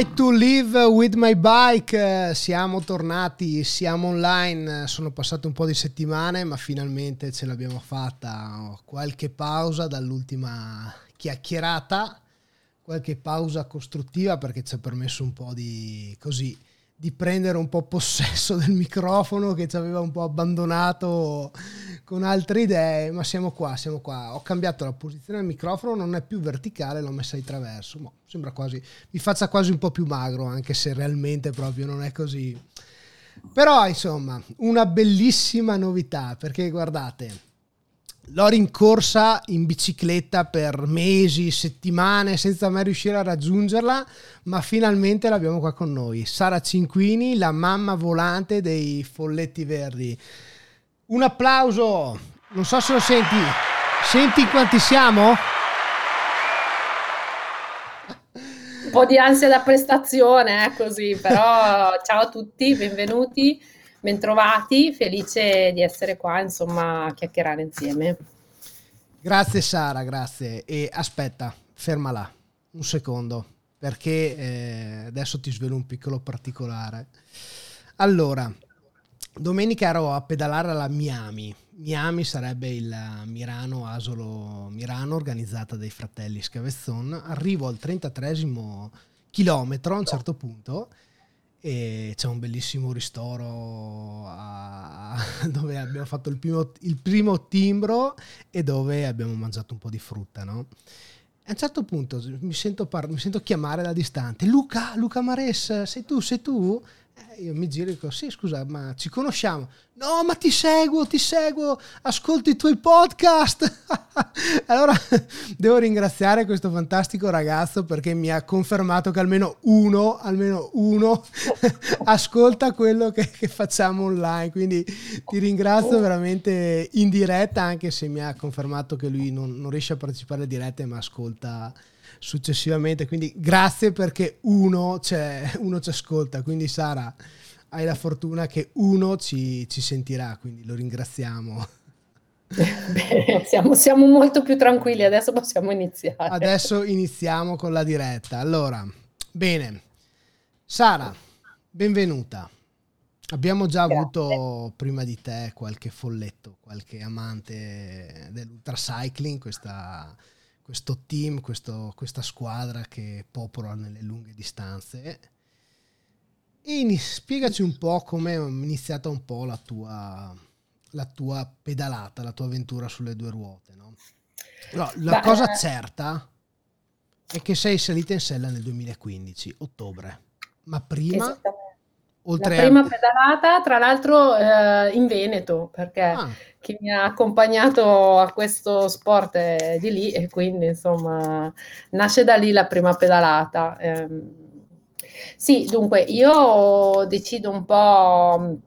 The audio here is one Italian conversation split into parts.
Right to live with my bike, siamo tornati, siamo online, sono passate un po' di settimane ma finalmente ce l'abbiamo fatta, qualche pausa dall'ultima chiacchierata, qualche pausa costruttiva perché ci ha permesso un po' di così di prendere un po' possesso del microfono che ci aveva un po' abbandonato con altre idee, ma siamo qua, siamo qua. Ho cambiato la posizione del microfono, non è più verticale, l'ho messa di traverso. Boh, sembra quasi, mi faccia quasi un po' più magro, anche se realmente proprio non è così. Però insomma, una bellissima novità, perché guardate, l'ho rincorsa in bicicletta per mesi, settimane, senza mai riuscire a raggiungerla, ma finalmente l'abbiamo qua con noi. Sara Cinquini, la mamma volante dei Folletti Verdi. Un applauso, non so se lo senti. Senti quanti siamo? Un po' di ansia da prestazione, eh, così, però ciao a tutti, benvenuti. Bentrovati, felice di essere qua, insomma, a chiacchierare insieme. Grazie Sara, grazie. E aspetta, ferma là, un secondo, perché eh, adesso ti svelo un piccolo particolare. Allora, domenica ero a pedalare alla Miami. Miami sarebbe il Mirano Asolo Mirano organizzata dai fratelli Scavezzon. Arrivo al 33 chilometro a un certo punto e c'è un bellissimo ristoro a, dove abbiamo fatto il primo, il primo, timbro e dove abbiamo mangiato un po' di frutta, no? A un certo punto mi sento, par- mi sento chiamare da distante, Luca, Luca Mares, sei tu, sei tu? Eh, io mi giro e dico, sì scusa, ma ci conosciamo? No, ma ti seguo, ti seguo, ascolto i tuoi podcast. allora devo ringraziare questo fantastico ragazzo perché mi ha confermato che almeno uno, almeno uno ascolta quello che, che facciamo online. Quindi ti ringrazio veramente in diretta, anche se mi ha confermato che lui non, non riesce a partecipare a dirette, ma ascolta successivamente. Quindi grazie perché uno, c'è, uno ci ascolta. Quindi Sara, hai la fortuna che uno ci, ci sentirà, quindi lo ringraziamo. Bene, siamo, siamo, molto più tranquilli, adesso possiamo iniziare. Adesso iniziamo con la diretta. Allora, bene, Sara, benvenuta. Abbiamo già Grazie. avuto prima di te qualche folletto, qualche amante dell'ultracycling, questa questo team, questo, questa squadra che popola nelle lunghe distanze. E spiegaci un po' come è iniziata un po' la tua, la tua pedalata, la tua avventura sulle due ruote. No? No, la Beh, cosa eh... certa è che sei salita in sella nel 2015, ottobre. Ma prima Oltre la prima a... pedalata, tra l'altro, eh, in Veneto, perché ah. chi mi ha accompagnato a questo sport è di lì e quindi, insomma, nasce da lì la prima pedalata. Eh, sì, dunque, io decido un po'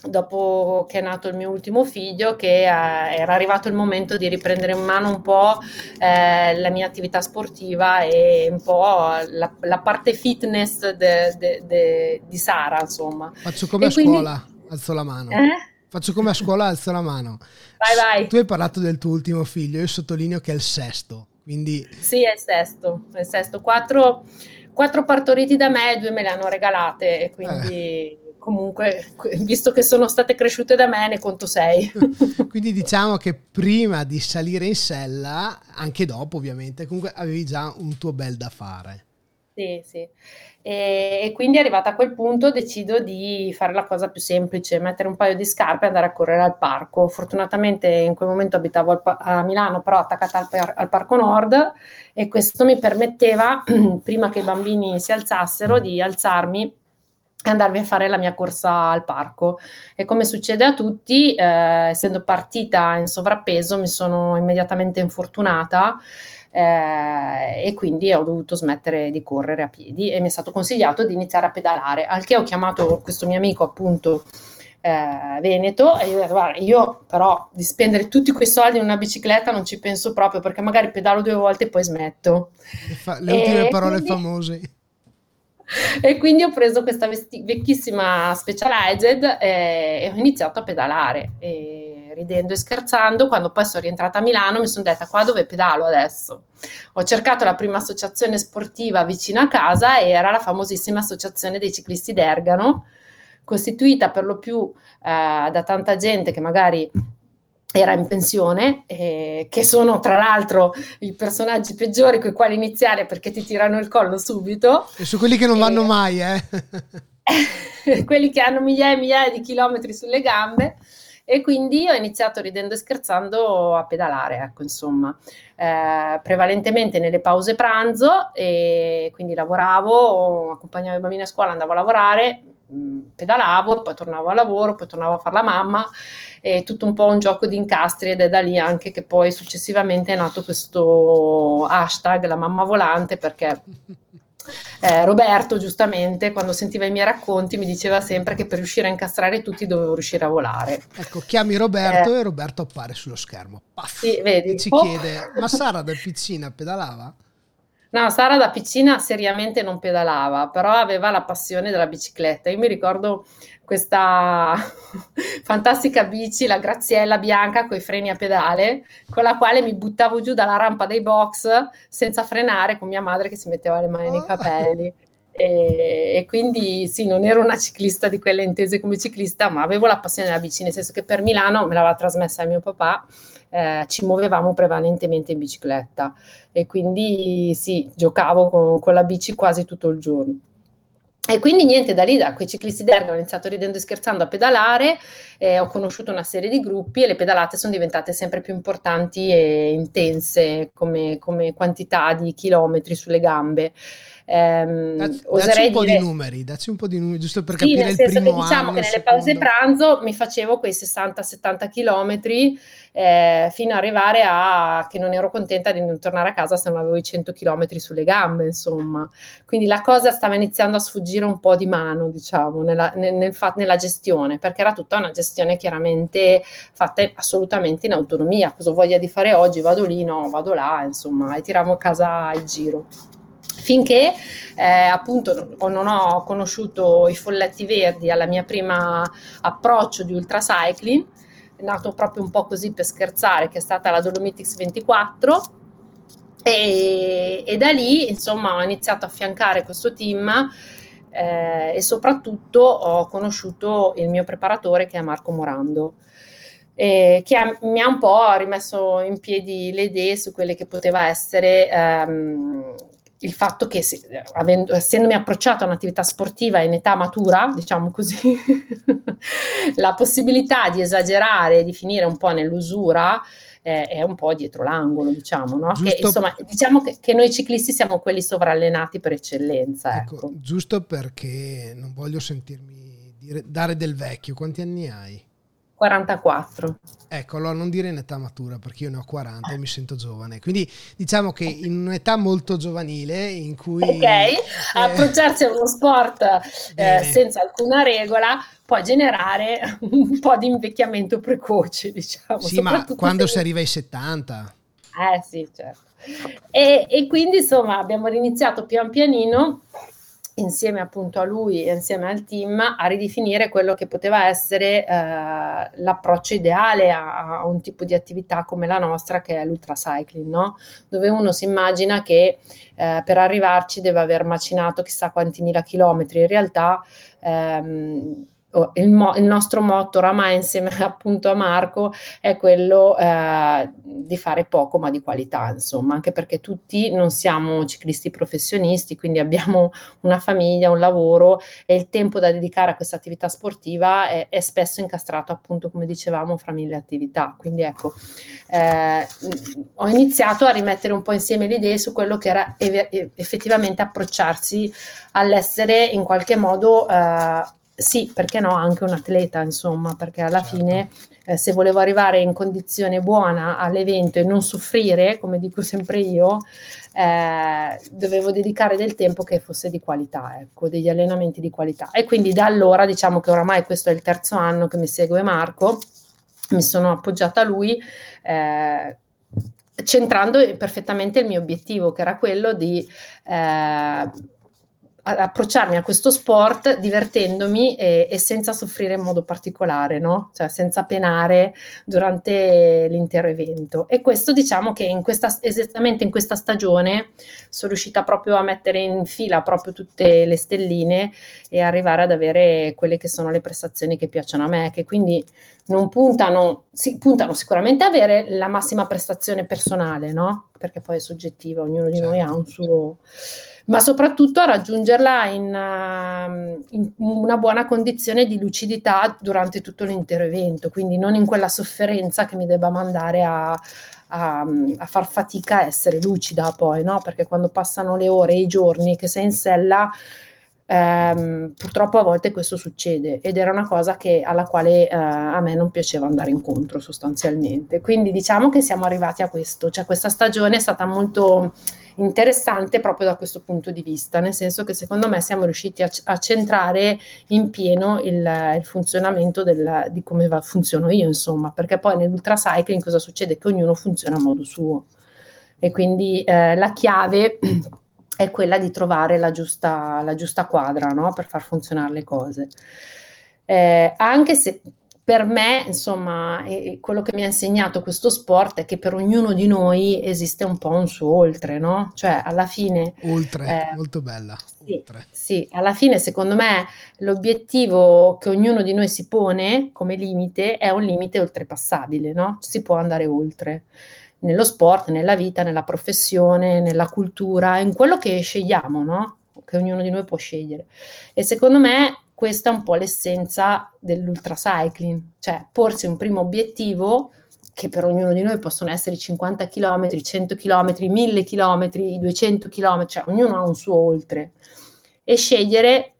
dopo che è nato il mio ultimo figlio, che eh, era arrivato il momento di riprendere in mano un po' eh, la mia attività sportiva e un po' la, la parte fitness de, de, de, di Sara, insomma. Faccio come e a quindi... scuola, alzo la mano. Eh? Faccio come a scuola, alzo la mano. Vai, vai. Tu hai parlato del tuo ultimo figlio, io sottolineo che è il sesto, quindi... Sì, è il sesto, è il sesto. Quattro, quattro partoriti da me, due me le hanno regalate, e quindi... Comunque, visto che sono state cresciute da me, ne conto sei. Quindi diciamo che prima di salire in sella, anche dopo ovviamente, comunque avevi già un tuo bel da fare. Sì, sì. E, e, quindi arrivata a quel punto decido di fare la cosa più semplice, mettere un paio di scarpe e andare a correre al parco. Fortunatamente in quel momento abitavo a Milano, però attaccata al, al Parco Nord e questo mi permetteva, prima che i bambini si alzassero, di alzarmi andarmi a fare la mia corsa al parco. E come succede a tutti, eh, essendo partita in sovrappeso, mi sono immediatamente infortunata. Eh, e quindi ho dovuto smettere di correre a piedi e mi è stato consigliato di iniziare a pedalare, al che ho chiamato questo mio amico appunto eh, Veneto e io guarda io però di spendere tutti quei soldi in una bicicletta non ci penso proprio perché magari pedalo due volte e poi smetto. Le ultime e parole quindi... famose e quindi ho preso questa vesti- vecchissima Specialized e, e, ho iniziato a pedalare. E ridendo e scherzando, quando poi sono rientrata a Milano mi sono detta qua dove pedalo adesso. Ho cercato la prima associazione sportiva vicino a casa e era la famosissima associazione dei ciclisti d'Ergano, costituita per lo più eh, da tanta gente che magari era in pensione, eh, che sono tra l'altro i personaggi peggiori con i quali iniziare perché ti tirano il collo subito. E su quelli che non vanno mai, eh. quelli che hanno migliaia e migliaia di chilometri sulle gambe. E quindi ho iniziato ridendo e scherzando a pedalare, ecco, insomma, eh, prevalentemente nelle pause pranzo e quindi lavoravo, accompagnavo i bambini a scuola, andavo a lavorare, pedalavo, poi tornavo al lavoro, poi tornavo a fare la mamma, è tutto un po' un gioco di incastri ed è da lì anche che poi successivamente è nato questo hashtag la mamma volante perché eh, Roberto giustamente quando sentiva i miei racconti mi diceva sempre che per riuscire a incastrare tutti dovevo riuscire a volare. Ecco, chiami Roberto eh, e Roberto appare sullo schermo. Paff, sì, vedi, e ci oh. chiede, ma Sara da piccina pedalava? No, Sara da piccina seriamente non pedalava, però aveva la passione della bicicletta. Io mi ricordo questa fantastica bici, la Graziella bianca con i freni a pedale, con la quale mi buttavo giù dalla rampa dei box senza frenare con mia madre che si metteva le mani nei oh. capelli. E, e, quindi sì, non ero una ciclista di quelle intese come ciclista, ma avevo la passione della bici, nel senso che per Milano me l'aveva trasmessa mio papà eh, ci muovevamo prevalentemente in bicicletta e quindi sì, giocavo con, con la bici quasi tutto il giorno. E quindi niente, da lì, da quei ciclisti d'erba ho iniziato ridendo e scherzando a pedalare, eh, ho conosciuto una serie di gruppi e le pedalate sono diventate sempre più importanti e intense come, come quantità di chilometri sulle gambe. Ehm, dacci, dacci un po' dire... di numeri, dacci un po' di numeri, giusto per sì, capire il primo che, diciamo anno, che nelle pause pranzo mi facevo quei 60-70 chilometri eh, fino ad arrivare a che non ero contenta di non tornare a casa se non avevo i 100 chilometri sulle gambe, insomma. Quindi la cosa stava iniziando a sfuggire un po' di mano, diciamo, nella, nel, nel fa- nella gestione, perché era tutta una gestione chiaramente fatta assolutamente in autonomia. Cosa ho voglia di fare oggi? Vado lì, no, vado là, insomma, e tiravo a casa il giro finché eh, appunto non ho conosciuto i folletti verdi alla mia prima approccio di ultracycling, è nato proprio un po' così per scherzare, che è stata la Dolomitics 24 e, e da lì insomma ho iniziato a affiancare questo team eh, e soprattutto ho conosciuto il mio preparatore che è Marco Morando. Eh, che ha, mi ha un po' rimesso in piedi le idee su quelle che poteva essere ehm, il fatto che se, avendo, essendomi approcciato a un'attività sportiva in età matura, diciamo così, la possibilità di esagerare e di finire un po' nell'usura eh, è un po' dietro l'angolo, diciamo, no? Che, insomma, diciamo che, che, noi ciclisti siamo quelli sovrallenati per eccellenza. Ecco, ecco. Giusto perché non voglio sentirmi dire, dare del vecchio, quanti anni hai? 44. Ecco, allora non dire in età matura perché io ne ho 40 e mi sento giovane. Quindi diciamo che in un'età molto giovanile in cui... Ok, eh, approcciarsi a uno sport eh, senza alcuna regola può generare un po' di invecchiamento precoce, diciamo. Sì, ma quando si arriva ai 70... Eh sì, certo. E, e quindi insomma abbiamo iniziato pian pianino insieme appunto a lui e insieme al team a ridefinire quello che poteva essere eh, l'approccio ideale a, a, un tipo di attività come la nostra che è l'ultracycling, no? dove uno si immagina che eh, per arrivarci deve aver macinato chissà quanti mila chilometri, in realtà ehm, il, mo- il, nostro motto oramai insieme appunto a Marco è quello eh, di fare poco ma di qualità, insomma, anche perché tutti non siamo ciclisti professionisti, quindi abbiamo una famiglia, un lavoro e il tempo da dedicare a questa attività sportiva è, è spesso incastrato appunto, come dicevamo, fra mille attività. Quindi ecco, eh, ho iniziato a rimettere un po' insieme le idee su quello che era ev- effettivamente approcciarsi all'essere in qualche modo eh, sì, perché no, anche un atleta, insomma, perché alla certo. fine eh, se volevo arrivare in condizione buona all'evento e non soffrire, come dico sempre io, eh, dovevo dedicare del tempo che fosse di qualità, ecco, degli allenamenti di qualità. E quindi da allora, diciamo che oramai questo è il terzo anno che mi segue Marco, mi sono appoggiata a lui. Eh, centrando perfettamente il mio obiettivo, che era quello di eh, approcciarmi a questo sport divertendomi e, e, senza soffrire in modo particolare, no? Cioè senza penare durante l'intero evento. E questo diciamo che in questa, esattamente in questa stagione sono riuscita proprio a mettere in fila proprio tutte le stelline e arrivare ad avere quelle che sono le prestazioni che piacciono a me, che quindi non puntano, si, puntano sicuramente a avere la massima prestazione personale, no? Perché poi è soggettiva, ognuno di certo. noi ha un suo ma soprattutto a raggiungerla in, uh, in, una buona condizione di lucidità durante tutto l'intero evento, quindi non in quella sofferenza che mi debba mandare a, a, a far fatica a essere lucida poi, no? perché quando passano le ore e i giorni che sei in sella, ehm, purtroppo a volte questo succede ed era una cosa che, alla quale eh, a me non piaceva andare incontro sostanzialmente. Quindi diciamo che siamo arrivati a questo, cioè questa stagione è stata molto interessante proprio da questo punto di vista, nel senso che secondo me siamo riusciti a, a centrare in pieno il, il funzionamento del, di come va, funziono io, insomma, perché poi nell'ultracycling cosa succede? Che ognuno funziona a modo suo e quindi eh, la chiave è quella di trovare la giusta, la giusta quadra no? per far funzionare le cose. Eh, anche se per me, insomma, quello che mi ha insegnato questo sport è che per ognuno di noi esiste un po' un suo oltre, no? Cioè, alla fine... Oltre, eh, molto bella. Sì, oltre. sì, alla fine, secondo me, l'obiettivo che ognuno di noi si pone come limite è un limite oltrepassabile, no? Si può andare oltre nello sport, nella vita, nella professione, nella cultura, in quello che scegliamo, no? Che ognuno di noi può scegliere. E secondo me questa è un po' l'essenza dell'ultracycling, cioè porsi un primo obiettivo che per ognuno di noi possono essere 50 km, 100 km, 1000 km, 200 km, cioè ognuno ha un suo oltre e scegliere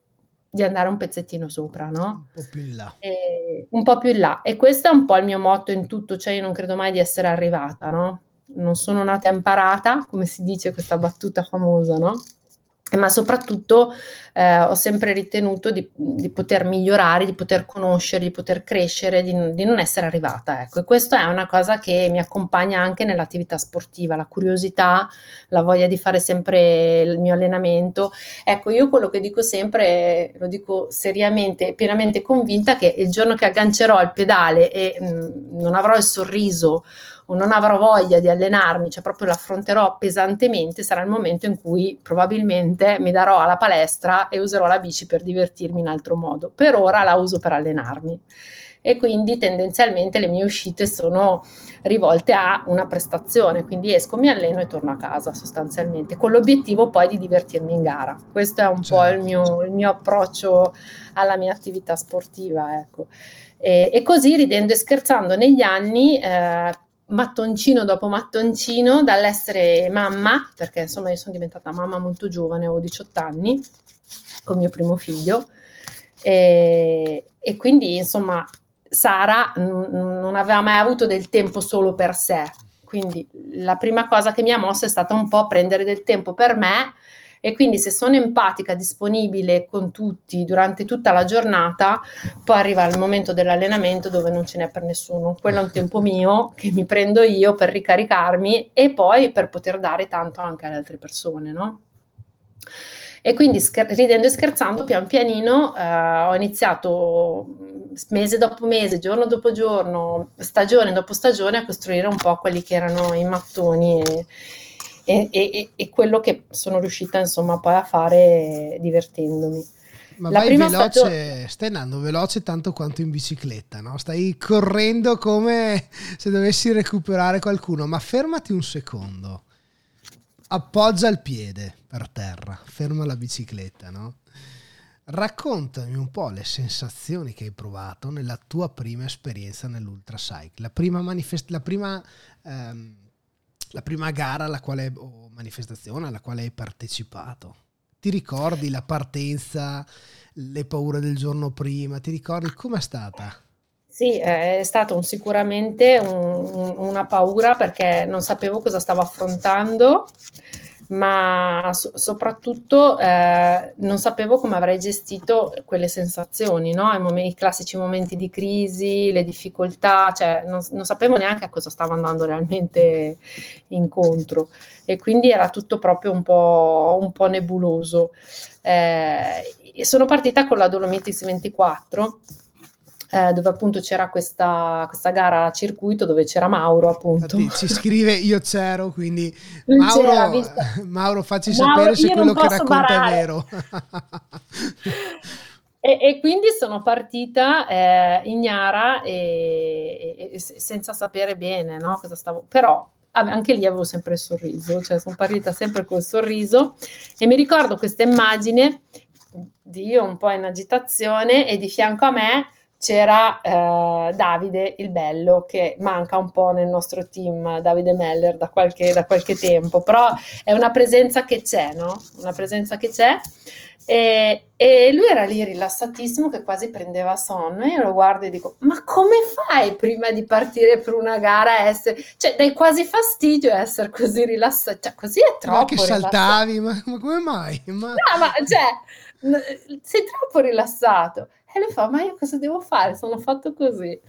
di andare un pezzettino sopra, no? Un po' più in là. E, un po' più in là. E questo è un po' il mio motto in tutto, cioè io non credo mai di essere arrivata, no? Non sono nata imparata, come si dice questa battuta famosa, no? Ma soprattutto eh, ho sempre ritenuto di, di, poter migliorare, di poter conoscere, di poter crescere, di, di, non essere arrivata. Ecco. E questa è una cosa che mi accompagna anche nell'attività sportiva, la curiosità, la voglia di fare sempre il mio allenamento. Ecco, io quello che dico sempre, lo dico seriamente pienamente convinta, che il giorno che aggancerò il pedale e mh, mm, non avrò il sorriso o non avrò voglia di allenarmi, cioè proprio l'affronterò pesantemente, sarà il momento in cui probabilmente mi darò alla palestra e userò la bici per divertirmi in altro modo. Per ora la uso per allenarmi e quindi tendenzialmente le mie uscite sono rivolte a una prestazione, quindi esco, mi alleno e torno a casa sostanzialmente, con l'obiettivo poi di divertirmi in gara. Questo è un certo. po' il certo. mio, il mio, approccio alla mia attività sportiva. Ecco. E, e, così ridendo e scherzando negli anni eh, mattoncino dopo mattoncino dall'essere mamma, perché insomma io sono diventata mamma molto giovane, ho 18 anni con mio primo figlio. E, e quindi insomma Sara n- non aveva mai avuto del tempo solo per sé, quindi la prima cosa che mi ha mosso è stata un po' prendere del tempo per me e quindi se sono empatica, disponibile con tutti durante tutta la giornata, poi arriva il momento dell'allenamento dove non ce n'è per nessuno. Quello è un tempo mio che mi prendo io per ricaricarmi e poi per poter dare tanto anche alle altre persone, no? E quindi scher- ridendo e scherzando, pian pianino eh, ho iniziato mese dopo mese, giorno dopo giorno, stagione dopo stagione a costruire un po' quelli che erano i mattoni e, e, e, e quello che sono riuscita insomma poi a fare divertendomi. Ma la vai veloce, stagione... stai andando veloce tanto quanto in bicicletta, no? Stai correndo come se dovessi recuperare qualcuno, ma fermati un secondo. Appoggia il piede per terra, ferma la bicicletta, no? Raccontami un po' le sensazioni che hai provato nella tua prima esperienza nell'ultracycle, la prima, manifest- la prima ehm, la prima gara alla quale, o manifestazione alla quale hai partecipato. Ti ricordi la partenza, le paure del giorno prima? Ti ricordi com'è stata? Sì, è stata un, sicuramente un, una paura perché non sapevo cosa stavo affrontando, ma so- soprattutto eh, non sapevo come avrei gestito quelle sensazioni, no? I, mom- I, classici momenti di crisi, le difficoltà, cioè non, non, sapevo neanche a cosa stavo andando realmente incontro e quindi era tutto proprio un po', un po nebuloso. Eh, sono partita con la Dolomitis 24 eh, dove appunto c'era questa, questa, gara a circuito dove c'era Mauro appunto. Infatti, ci scrive io c'ero, quindi Mauro, Mauro facci Mauro, sapere se quello che racconta barare. è vero. e, e, quindi sono partita eh, ignara e, e, senza sapere bene no, cosa stavo... Però anche lì avevo sempre il sorriso, cioè sono partita sempre col sorriso e mi ricordo questa immagine di io un po' in agitazione e di fianco a me c'era eh, Davide il Bello che manca un po' nel nostro team, Davide Meller da qualche, da qualche tempo, però è una presenza che c'è, no? Una presenza che c'è. E, e, lui era lì rilassatissimo che quasi prendeva sonno. E io lo guardo e dico ma come fai prima di partire per una gara a essere cioè dai quasi fastidio essere così rilassato cioè così è troppo ma che saltavi? Ma, ma, come mai? Ma... no ma cioè sei troppo rilassato e lui fa, ma io cosa devo fare? Sono fatto così.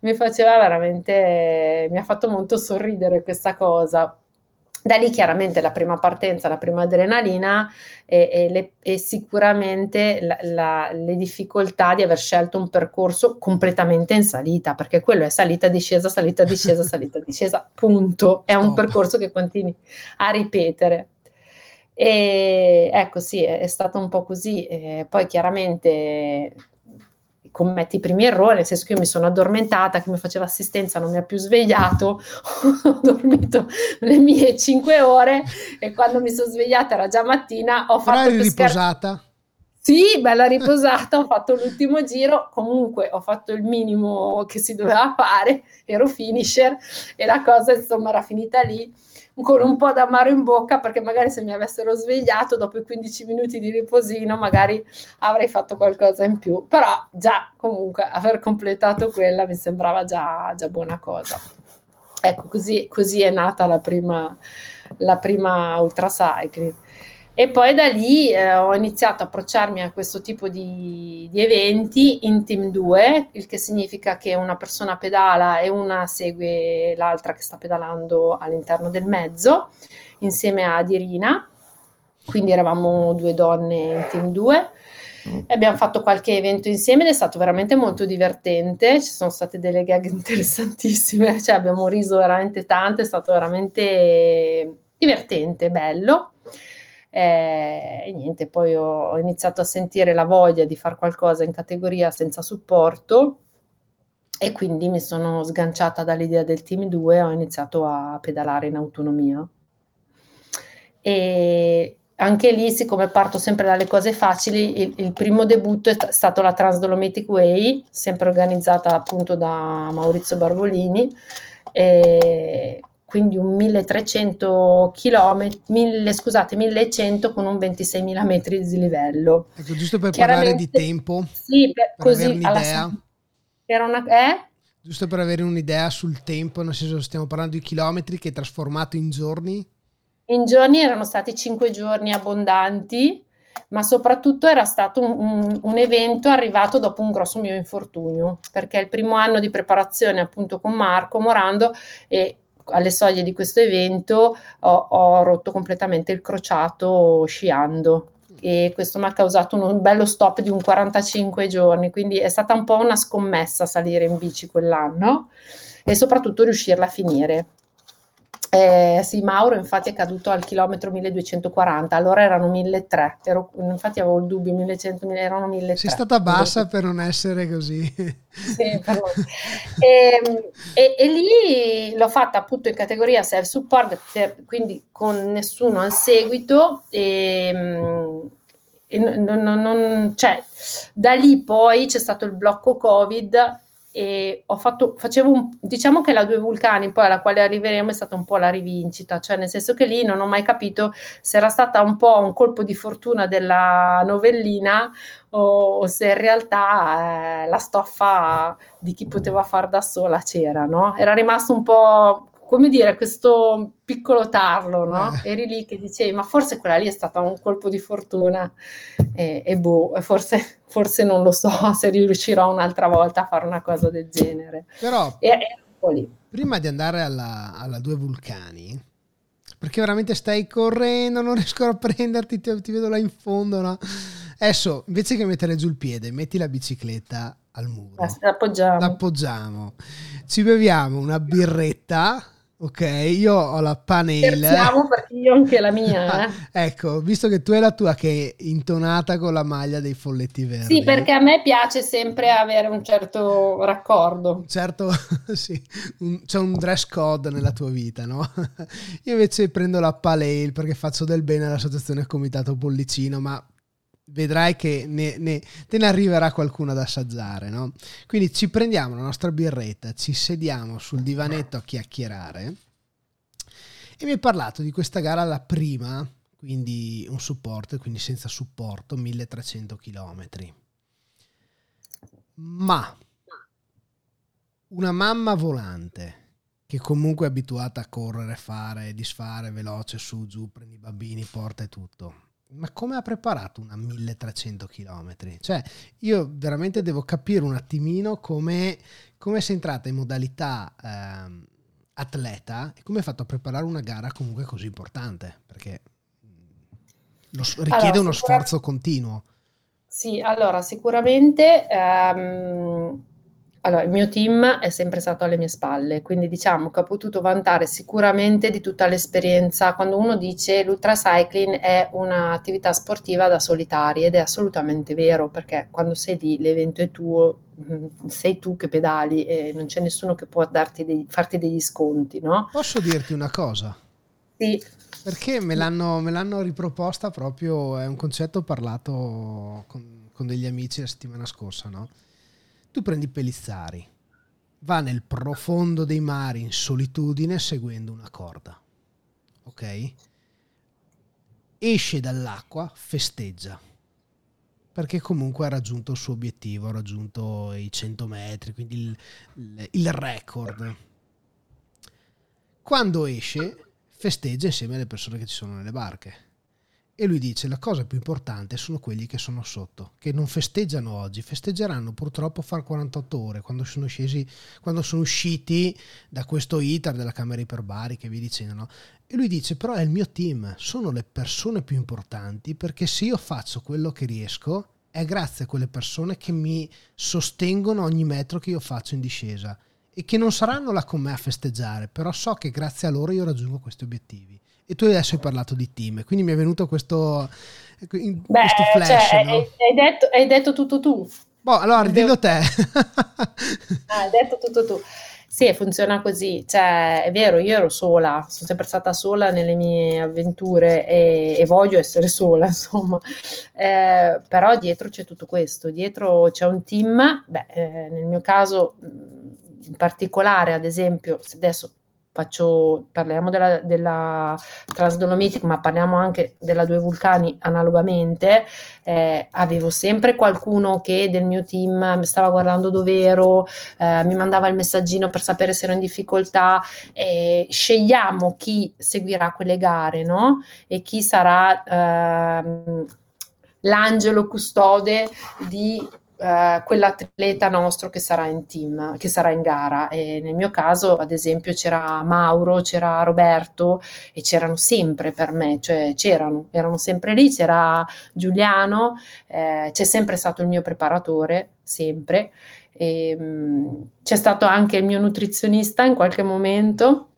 Mi faceva veramente, mi ha fatto molto sorridere questa cosa. Da lì chiaramente la prima partenza, la prima adrenalina e, e, le, e sicuramente la, la, le difficoltà di aver scelto un percorso completamente in salita, perché quello è salita, discesa, salita, discesa, salita, discesa, punto. È un percorso che continui a ripetere. E ecco sì, è, è stato un po' così. E poi chiaramente commetti i primi errori, nel senso che io mi sono addormentata, che mi faceva assistenza non mi ha più svegliato, ho dormito le mie cinque ore e quando mi sono svegliata era già mattina, ho Però fatto... eri riposata? Sì, bella riposata, ho fatto l'ultimo giro, comunque ho fatto il minimo che si doveva fare, ero finisher e la cosa insomma era finita lì con un po' d'amaro in bocca perché magari se mi avessero svegliato dopo i 15 minuti di riposino magari avrei fatto qualcosa in più, però già comunque aver completato quella mi sembrava già, già buona cosa. Ecco, così, così è nata la prima, la prima ultra cycling. E poi da lì eh, ho iniziato a approcciarmi a questo tipo di, di, eventi in team 2, il che significa che una persona pedala e una segue l'altra che sta pedalando all'interno del mezzo, insieme a Dirina. Quindi eravamo due donne in team 2. Abbiamo fatto qualche evento insieme ed è stato veramente molto divertente. Ci sono state delle gag interessantissime, cioè abbiamo riso veramente tanto, è stato veramente divertente, bello. Eh, e niente, poi ho, ho iniziato a sentire la voglia di fare qualcosa in categoria senza supporto e quindi mi sono sganciata dall'idea del team 2 e ho iniziato a pedalare in autonomia. E anche lì, siccome parto sempre dalle cose facili, il, il primo debutto è t- stato la Transdolomitic Way, sempre organizzata appunto da Maurizio Barbolini. E quindi un 1300 km, 1000, scusate, 1100 con un 26.000 metri di livello. Ecco, giusto per parlare di tempo, sì, per, per così, avere un'idea. Era una, eh? Giusto per avere un'idea sul tempo, nel senso stiamo parlando di chilometri che è trasformato in giorni? In giorni erano stati 5 giorni abbondanti, ma soprattutto era stato un, un, un, evento arrivato dopo un grosso mio infortunio, perché è il primo anno di preparazione appunto con Marco Morando e alle soglie di questo evento ho, ho rotto completamente il crociato sciando e questo mi ha causato un bello stop di un 45 giorni, quindi è stata un po' una scommessa salire in bici quell'anno e soprattutto riuscirla a finire. Eh, sì, Mauro infatti è caduto al chilometro 1240, allora erano 1300, infatti avevo il dubbio, 1100, erano 1300. Sei stata bassa per non essere così. Sì, per e, ehm, e, e, lì l'ho fatta appunto in categoria self support, quindi con nessuno al seguito e, ehm, e non, non, non, cioè, da lì poi c'è stato il blocco Covid e ho fatto, facevo un, diciamo che la due vulcani poi alla quale arriveremo è stata un po' la rivincita, cioè nel senso che lì non ho mai capito se era stata un po' un colpo di fortuna della novellina o, o se in realtà eh, la stoffa di chi poteva far da sola c'era, no? Era rimasto un po' come dire, questo piccolo tarlo, no? Eh. Eri lì che dicevi, ma forse quella lì è stata un colpo di fortuna e, e boh, forse, forse, non lo so se riuscirò un'altra volta a fare una cosa del genere. Però, e, e prima di andare alla, alla due vulcani, perché veramente stai correndo, non riesco a prenderti, ti, ti vedo là in fondo, no? Adesso, invece che mettere giù il piede, metti la bicicletta al muro. L'appoggiamo. L'appoggiamo. Ci beviamo una birretta Ok, io ho la panela. Scherziamo perché io anche la mia. Eh. ecco, visto che tu hai la tua che è intonata con la maglia dei folletti verdi. Sì, perché a me piace sempre avere un certo raccordo. Certo, sì, un, c'è un dress code nella tua vita, no? Io invece prendo la Pale perché faccio del bene all'associazione Comitato Pollicino, ma vedrai che ne, ne, te ne arriverà qualcuno ad assaggiare, no? Quindi ci prendiamo la nostra birretta, ci sediamo sul divanetto a chiacchierare e mi hai parlato di questa gara la prima, quindi un supporto, quindi senza supporto, 1300 km. Ma una mamma volante che comunque è abituata a correre, fare, disfare, veloce, su, giù, prendi i bambini, porta e tutto ma come ha preparato una 1300 km? Cioè, io veramente devo capire un attimino come, come sei entrata in modalità eh, atleta e come hai fatto a preparare una gara comunque così importante, perché lo, richiede allora, uno sforzo continuo. Sì, allora sicuramente um, allora, il mio team è sempre stato alle mie spalle, quindi diciamo che ho potuto vantare sicuramente di tutta l'esperienza. Quando uno dice l'ultra cycling è un'attività sportiva da solitari ed è assolutamente vero, perché quando sei lì l'evento è tuo, mm, sei tu che pedali e non c'è nessuno che può dei, farti degli sconti, no? Posso dirti una cosa? Sì. Perché me l'hanno, me l'hanno riproposta proprio, è un concetto parlato con, con degli amici la settimana scorsa, no? Tu prendi Pellizzari, va nel profondo dei mari in solitudine seguendo una corda, ok? Esce dall'acqua, festeggia, perché comunque ha raggiunto il suo obiettivo, ha raggiunto i 100 metri, quindi il, il, il record. Quando esce, festeggia insieme alle persone che ci sono nelle barche e lui dice la cosa più importante sono quelli che sono sotto, che non festeggiano oggi, festeggeranno purtroppo far 48 ore quando sono scesi, quando sono usciti da questo iter della camera iperbarica e via dicendo. No? E lui dice però è il mio team, sono le persone più importanti perché se io faccio quello che riesco è grazie a quelle persone che mi sostengono ogni metro che io faccio in discesa e che non saranno là con me a festeggiare, però so che grazie a loro io raggiungo questi obiettivi. E tu adesso hai parlato di team, quindi mi è venuto questo, Beh, questo flash. Cioè, no? hai, hai, detto, hai, detto, tutto tu. Boh, allora dillo te. ah, hai detto tutto tu. Sì, funziona così, cioè è vero, io ero sola, sono sempre stata sola nelle mie avventure e, e voglio essere sola, insomma, eh, però dietro c'è tutto questo, dietro c'è un team, beh, eh, nel mio caso in particolare, ad esempio, adesso faccio, parliamo della, della Transdolomitic, ma parliamo anche della Due Vulcani analogamente, eh, avevo sempre qualcuno che del mio team mi stava guardando dove ero, eh, mi mandava il messaggino per sapere se ero in difficoltà, eh, scegliamo chi seguirà quelle gare, no? E chi sarà ehm, l'angelo custode di Uh, quell'atleta nostro che sarà in team, che sarà in gara. E nel mio caso, ad esempio, c'era Mauro, c'era Roberto e c'erano sempre per me, cioè c'erano, erano sempre lì, c'era Giuliano, eh, c'è sempre stato il mio preparatore, sempre. E, mh, mm, c'è stato anche il mio nutrizionista in qualche momento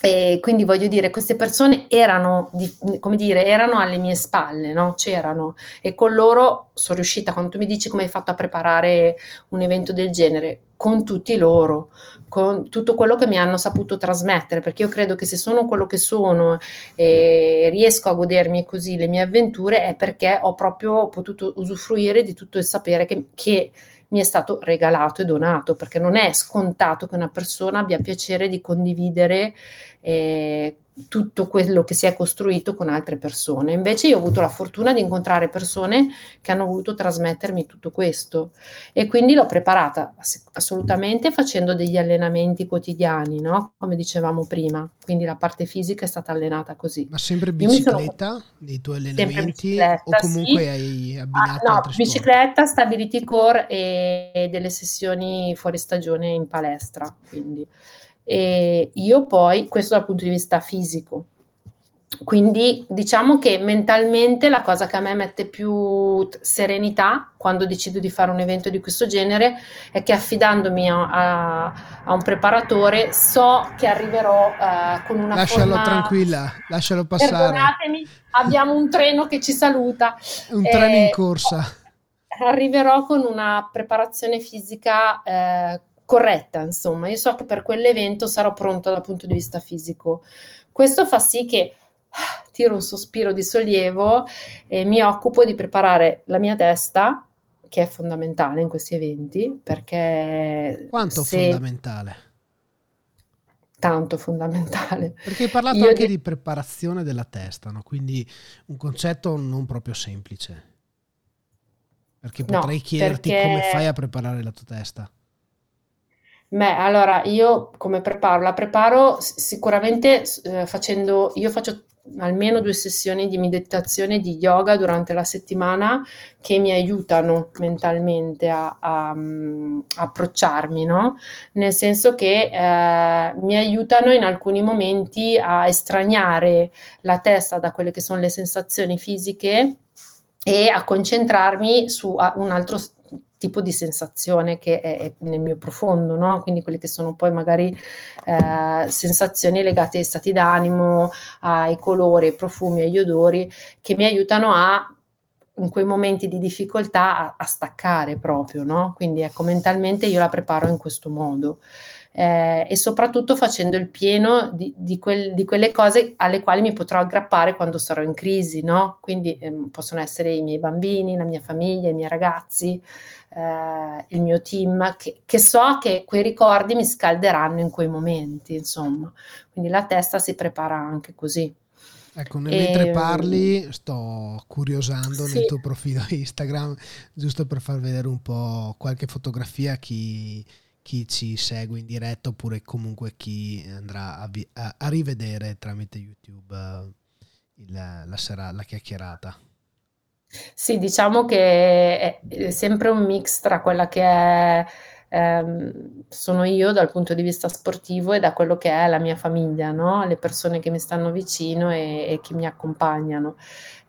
e quindi voglio dire, queste persone erano, come dire, erano alle mie spalle, no? C'erano e con loro sono riuscita, quando tu mi dici come hai fatto a preparare un evento del genere, con tutti loro, con tutto quello che mi hanno saputo trasmettere, perché io credo che se sono quello che sono e riesco a godermi così le mie avventure è perché ho proprio potuto usufruire di tutto il sapere che, che mi è stato regalato e donato, perché non è scontato che una persona abbia piacere di condividere eh, tutto quello che si è costruito con altre persone. Invece io ho avuto la fortuna di incontrare persone che hanno voluto trasmettermi tutto questo e quindi l'ho preparata assolutamente facendo degli allenamenti quotidiani, no? come dicevamo prima. Quindi la parte fisica è stata allenata così. Ma sempre bicicletta sono... nei tuoi allenamenti o comunque sì. hai abbinato ah, No, bicicletta, sport? stability core e delle sessioni fuori stagione in palestra. Quindi. E io poi, questo dal punto di vista fisico, quindi diciamo che mentalmente la cosa che a me mette più serenità quando decido di fare un evento di questo genere è che affidandomi a, a, a un preparatore so che arriverò uh, con una lascialo forma... tranquilla lascialo passare. Perdonatemi abbiamo un treno che ci saluta. Un eh, treno in corsa. arriverò con una preparazione fisica eh, corretta, insomma, io so che per quell'evento sarò pronta dal punto di vista fisico. Questo fa sì che ah, tiro un sospiro di sollievo e mi occupo di preparare la mia testa, che è fondamentale in questi eventi, perché... Quanto se... fondamentale? Tanto fondamentale. Perché hai parlato Io anche di... di preparazione della testa, no? quindi un concetto non proprio semplice. Perché potrei no, chiederti perché... come fai a preparare la tua testa. Beh, allora io come preparo? La preparo sicuramente eh, facendo, io faccio almeno due sessioni di meditazione di yoga durante la settimana che mi aiutano mentalmente a, a, a mm, approcciarmi, no? Nel senso che eh, mi aiutano in alcuni momenti a estraniare la testa da quelle che sono le sensazioni fisiche e a concentrarmi su un altro tipo di sensazione che è, è nel mio profondo, no? quindi quelle che sono poi magari eh, sensazioni legate ai stati d'animo, ai colori, ai profumi, agli odori, che mi aiutano a in quei momenti di difficoltà a, a staccare proprio, no? Quindi ecco, mentalmente io la preparo in questo modo. Eh, e soprattutto facendo il pieno di, di, quel, di, quelle cose alle quali mi potrò aggrappare quando sarò in crisi, no? Quindi ehm, possono essere i miei bambini, la mia famiglia, i miei ragazzi, eh, il mio team, che, che, so che quei ricordi mi scalderanno in quei momenti, insomma. Quindi la testa si prepara anche così. Ecco, mentre e, parli sto curiosando sì. nel tuo profilo Instagram, giusto per far vedere un po' qualche fotografia a chi, chi ci segue in diretta oppure comunque chi andrà a, a, a rivedere tramite YouTube uh, il, la, sera, la chiacchierata. Sì, diciamo che è sempre un mix tra quella che è, ehm, sono io dal punto di vista sportivo e da quello che è la mia famiglia, no? Le persone che mi stanno vicino e, e che mi accompagnano.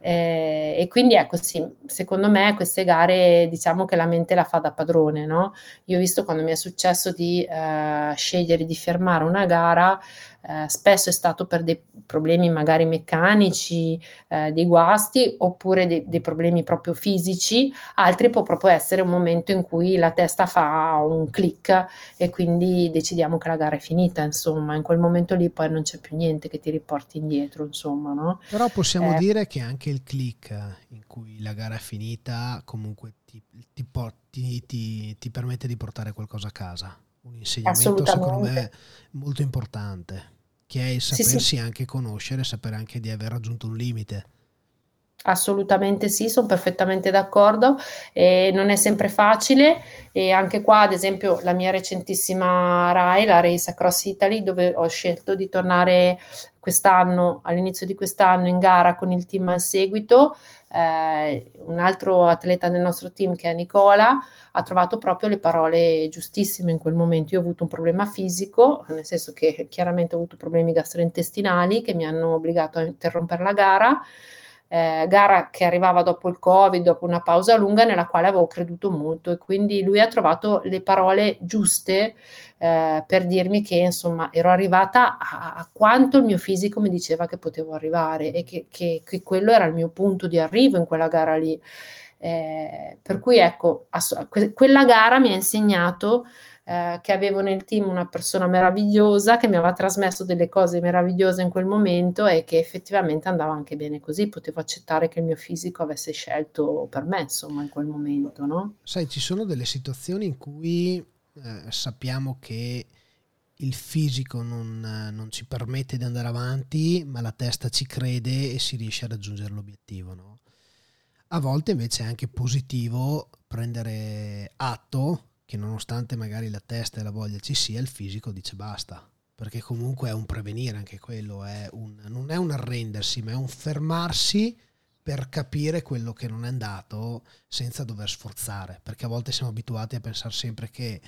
Eh, e quindi ecco sì, secondo me queste gare diciamo che la mente la fa da padrone, no? Io ho visto quando mi è successo di eh, scegliere di fermare una gara, eh, spesso è stato per dei problemi magari meccanici, eh, dei guasti oppure dei, dei, problemi proprio fisici, altri può proprio essere un momento in cui la testa fa un click e quindi decidiamo che la gara è finita, insomma, in quel momento lì poi non c'è più niente che ti riporti indietro, insomma, no? Però possiamo eh, dire che anche il click in cui la gara è finita comunque ti, ti, ti, ti permette di portare qualcosa a casa un insegnamento secondo me molto importante, che è il sapersi sì, sì. anche conoscere, sapere anche di aver raggiunto un limite. Assolutamente sì, sono perfettamente d'accordo. E non è sempre facile e anche qua, ad esempio, la mia recentissima RAI, la Race Across Italy, dove ho scelto di tornare quest'anno, all'inizio di quest'anno, in gara con il team al seguito, eh, un altro atleta del nostro team che è Nicola ha trovato proprio le parole giustissime in quel momento. Io ho avuto un problema fisico, nel senso che chiaramente ho avuto problemi gastrointestinali che mi hanno obbligato a interrompere la gara eh, gara che arrivava dopo il Covid, dopo una pausa lunga nella quale avevo creduto molto e quindi lui ha trovato le parole giuste eh, per dirmi che insomma ero arrivata a, a, quanto il mio fisico mi diceva che potevo arrivare e che, che, che quello era il mio punto di arrivo in quella gara lì. Eh, per cui ecco, ass- quella gara mi ha insegnato eh, che avevo nel team una persona meravigliosa che mi aveva trasmesso delle cose meravigliose in quel momento e che effettivamente andava anche bene così, potevo accettare che il mio fisico avesse scelto per me, insomma, in quel momento, no? Sai, ci sono delle situazioni in cui eh, sappiamo che il fisico non, non, ci permette di andare avanti, ma la testa ci crede e si riesce a raggiungere l'obiettivo. No? A volte invece è anche positivo prendere atto che nonostante magari la testa e la voglia ci sia, il fisico dice basta, perché comunque è un prevenire anche quello, è un, non è un arrendersi, ma è un fermarsi per capire quello che non è andato senza dover sforzare, perché a volte siamo abituati a pensare sempre che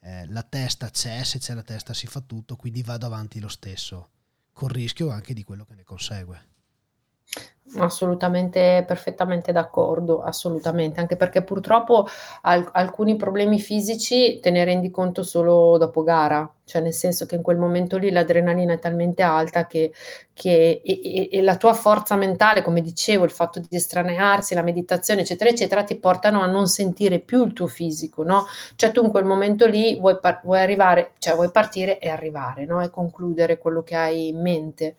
eh, la testa c'è, se c'è la testa si fa tutto, quindi vado avanti lo stesso, con rischio anche di quello che ne consegue. Assolutamente, perfettamente d'accordo, assolutamente, anche perché purtroppo al- alcuni problemi fisici te ne rendi conto solo dopo gara, cioè nel senso che in quel momento lì l'adrenalina è talmente alta che, che e, e, e la tua forza mentale, come dicevo, il fatto di estranearsi, la meditazione, eccetera, eccetera, ti portano a non sentire più il tuo fisico, no? Cioè tu in quel momento lì vuoi, par- vuoi arrivare, cioè vuoi partire e arrivare, no? E concludere quello che hai in mente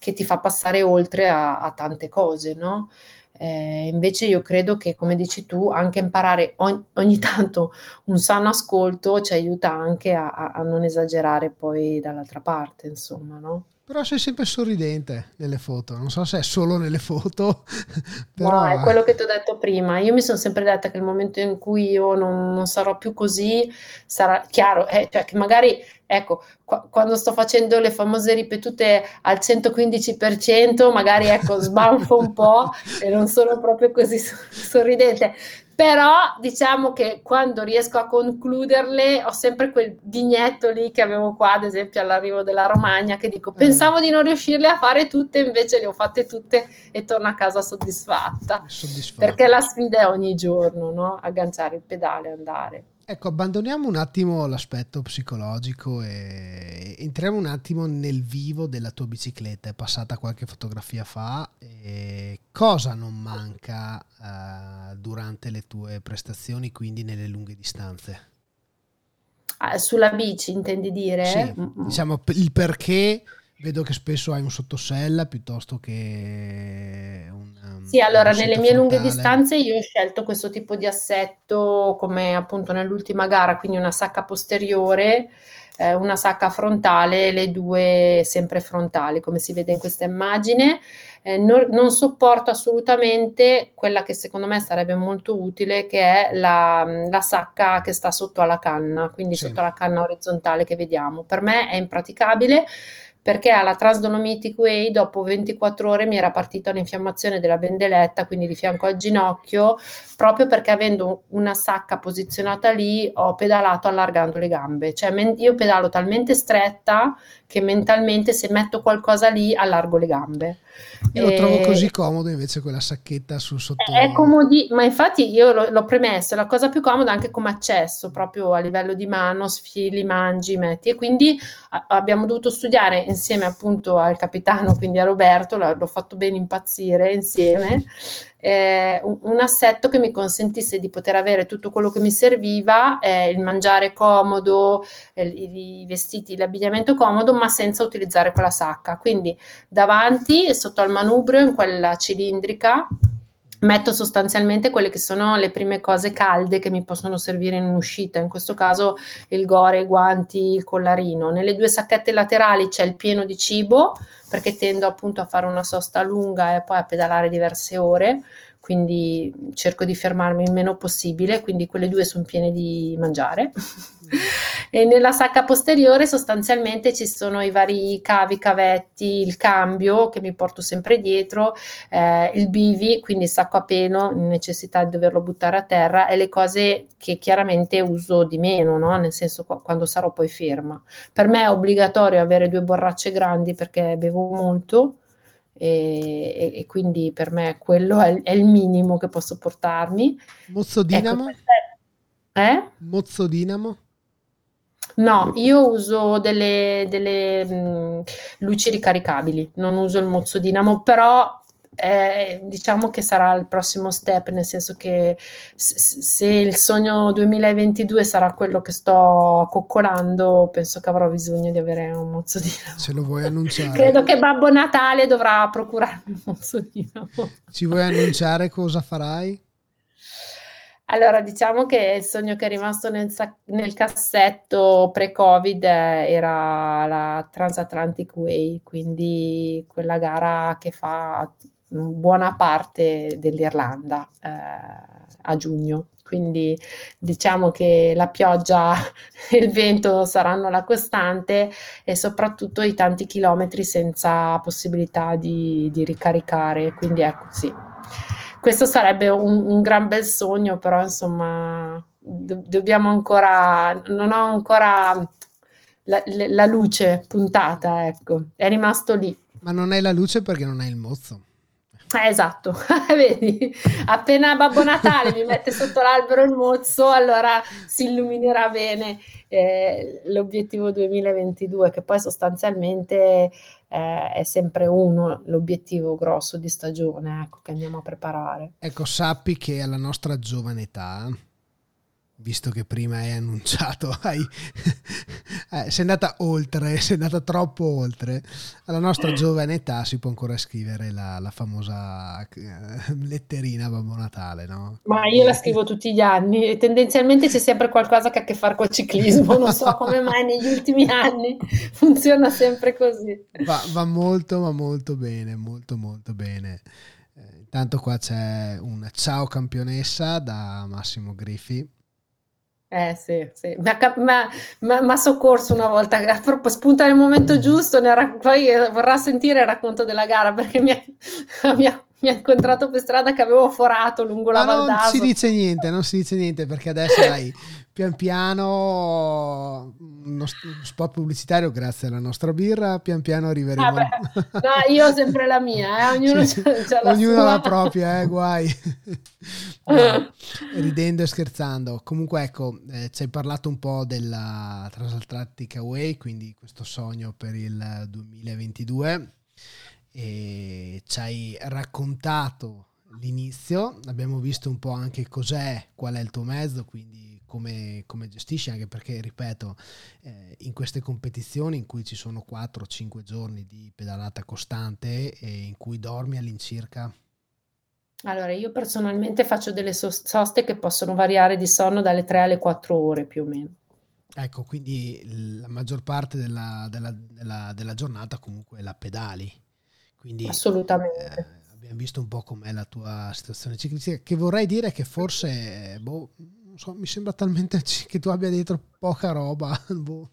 che ti fa passare oltre a, a tante cose, no? Eh, invece io credo che, come dici tu, anche imparare ogni, ogni tanto un sano ascolto ci aiuta anche a, a, non esagerare poi dall'altra parte, insomma, no? Però sei sempre sorridente nelle foto, non so se è solo nelle foto. Però... No, è quello che ti ho detto prima. Io mi sono sempre detta che il momento in cui io non, non sarò più così, sarà chiaro, eh, cioè che magari, ecco, qu- quando sto facendo le famose ripetute al 115%, magari ecco, sbanfo un po' e non sono proprio così sorridente però diciamo che quando riesco a concluderle ho sempre quel vignetto lì che avevo qua, ad esempio all'arrivo della Romagna, che dico pensavo di non riuscirle a fare tutte, invece le ho fatte tutte e torno a casa soddisfatta. soddisfatta. Perché la sfida è ogni giorno, no? agganciare il pedale andare. Ecco, abbandoniamo un attimo l'aspetto psicologico e entriamo un attimo nel vivo della tua bicicletta. È passata qualche fotografia fa. cosa non manca uh, durante le tue prestazioni, quindi nelle lunghe distanze? Ah, sulla bici intendi dire? Sì, diciamo il perché Vedo che spesso hai un sottosella piuttosto che un... Um, sì, allora nelle mie lunghe distanze io ho scelto questo tipo di assetto come appunto nell'ultima gara, quindi una sacca posteriore, eh, una sacca frontale, le due sempre frontali, come si vede in questa immagine. Eh, non, non, sopporto assolutamente quella che secondo me sarebbe molto utile, che è la, la sacca che sta sotto alla canna, quindi sì. sotto la canna orizzontale che vediamo. Per me è impraticabile perché alla Transdolomitic Way dopo 24 ore mi era partita un'infiammazione della bendeletta, quindi di fianco al ginocchio, proprio perché avendo una sacca posizionata lì ho pedalato allargando le gambe, cioè io pedalo talmente stretta che mentalmente se metto qualcosa lì allargo le gambe. Io e... lo trovo così comodo invece quella sacchetta sul sotto. È comodi, ma infatti io l'ho, l'ho, premesso, è la cosa più comoda anche come accesso, proprio a livello di mano, sfili, mangi, metti. E quindi a, abbiamo dovuto studiare insieme appunto al capitano, quindi a Roberto, l'ho fatto ben impazzire insieme eh, un, assetto che mi consentisse di poter avere tutto quello che mi serviva, eh, il mangiare comodo, eh, i, vestiti, l'abbigliamento comodo, ma senza utilizzare quella sacca. Quindi davanti, sotto al manubrio, in quella cilindrica, metto sostanzialmente quelle che sono le prime cose calde che mi possono servire in uscita, in questo caso il gore, i guanti, il collarino. Nelle due sacchette laterali c'è il pieno di cibo perché tendo appunto a fare una sosta lunga e poi a pedalare diverse ore quindi cerco di fermarmi il meno possibile, quindi quelle due sono piene di mangiare. e nella sacca posteriore sostanzialmente ci sono i vari cavi, cavetti, il cambio che mi porto sempre dietro, eh, il bivi, quindi il sacco a pelo, necessità di doverlo buttare a terra e le cose che chiaramente uso di meno, no? nel senso quando sarò poi ferma. Per me è obbligatorio avere due borracce grandi perché bevo molto e, e, quindi per me quello è, è, il minimo che posso portarmi. Mozzo ecco, Dinamo? Ecco, eh? Mozzo Dinamo? No, io uso delle, delle mh, mm, luci ricaricabili, non uso il mozzo dinamo, però eh, diciamo che sarà il prossimo step, nel senso che se il sogno 2022 sarà quello che sto coccolando, penso che avrò bisogno di avere un mozzolino. Se lo vuoi annunciare. Credo che Babbo Natale dovrà procurarmi un mozzolino. Ci vuoi annunciare cosa farai? Allora, diciamo che il sogno che è rimasto nel, nel cassetto pre-Covid era la Transatlantic Way, quindi quella gara che fa buona parte dell'Irlanda eh, a giugno. Quindi diciamo che la pioggia e il vento saranno la costante e soprattutto i tanti chilometri senza possibilità di, di ricaricare. Quindi ecco sì questo sarebbe un, un gran bel sogno, però insomma do, dobbiamo ancora, non ho ancora la, la, luce puntata, ecco, è rimasto lì. Ma non hai la luce perché non hai il mozzo. Eh, esatto, vedi, appena Babbo Natale mi mette sotto l'albero il mozzo, allora si illuminerà bene eh, l'obiettivo 2022, che poi sostanzialmente eh, è sempre uno l'obiettivo grosso di stagione ecco, che andiamo a preparare. Ecco, sappi che alla nostra giovane età visto che prima hai annunciato, hai, eh, sei andata oltre, sei andata troppo oltre, alla nostra giovane età si può ancora scrivere la, la famosa eh, letterina Babbo Natale, no? Ma io la scrivo tutti gli anni e tendenzialmente c'è sempre qualcosa che ha a che fare col ciclismo, non so come mai negli ultimi anni funziona sempre così. Va, va molto, ma molto bene, molto molto bene. Eh, intanto qua c'è un ciao campionessa da Massimo Griffi eh sì, sì. Mi ha soccorso una volta, spunta nel momento giusto, ra- poi eh, vorrà sentire il racconto della gara perché mi ha, mi ha, mi ha incontrato per strada che avevo forato lungo la Val Non si dice niente, non si dice niente perché adesso hai pian piano uno spot pubblicitario grazie alla nostra birra, pian piano arriveremo. Ah no, io ho sempre la mia, eh? ognuno sì, la ognuno la propria, eh? guai. no, ridendo e scherzando. Comunque ecco, eh, ci hai parlato un po' della Transatlantic Away, quindi questo sogno per il 2022 e ci hai raccontato l'inizio, abbiamo visto un po' anche cos'è, qual è il tuo mezzo, quindi come, come gestisci, anche perché, ripeto, eh, in queste competizioni in cui ci sono 4-5 giorni di pedalata costante e in cui dormi all'incirca? Allora, io personalmente faccio delle soste che possono variare di sonno dalle 3 alle 4 ore più o meno. Ecco, quindi la maggior parte della, della, della, della giornata comunque la pedali. Quindi, Assolutamente. Eh, abbiamo visto un po' com'è la tua situazione ciclistica, che vorrei dire che forse boh, so, mi sembra talmente che tu abbia dietro poca roba. boh,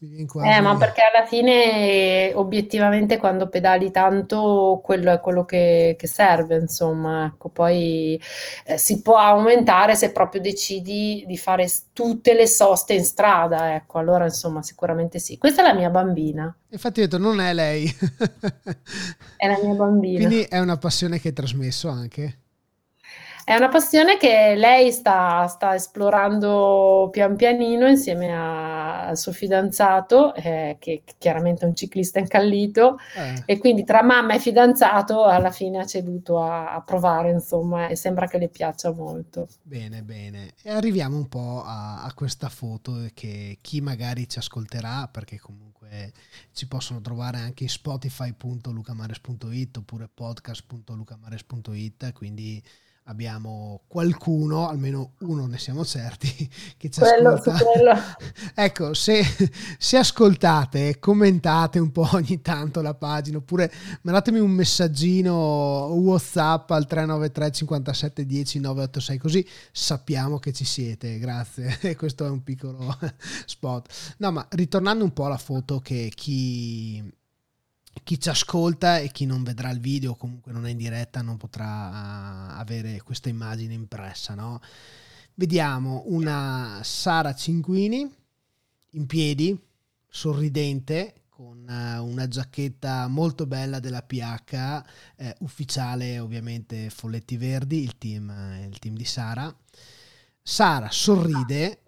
eh, ma perché alla fine, obiettivamente, quando pedali tanto, quello è quello che, che serve, insomma. Ecco, poi eh, si può aumentare se proprio decidi di fare tutte le soste in strada, ecco, allora insomma, sicuramente sì. Questa è la mia bambina. Infatti ho detto, non è lei. è la mia bambina. Quindi è una passione che hai trasmesso anche? È una passione che lei sta, sta esplorando pian pianino insieme a, al suo fidanzato, eh, che chiaramente è un ciclista incallito, eh. e quindi tra mamma e fidanzato alla fine ha ceduto a, a, provare, insomma, e sembra che le piaccia molto. Bene, bene. E arriviamo un po' a, a questa foto che chi magari ci ascolterà, perché comunque ci possono trovare anche in spotify.lucamares.it oppure podcast.lucamares.it, quindi abbiamo qualcuno, almeno uno ne siamo certi, che ci quello, ascolta. ecco, se, se, ascoltate, commentate un po' ogni tanto la pagina, oppure mandatemi un messaggino WhatsApp al 393 57 10 986, così sappiamo che ci siete. Grazie. Questo è un piccolo spot. No, ma ritornando un po' alla foto che chi chi ci ascolta e chi non vedrà il video o comunque non è in diretta non potrà avere questa immagine impressa, no? Vediamo una Sara Cinquini in piedi, sorridente, con eh, una giacchetta molto bella della PH, eh, ufficiale ovviamente Folletti Verdi, il team, eh, il team di Sara. Sara sorride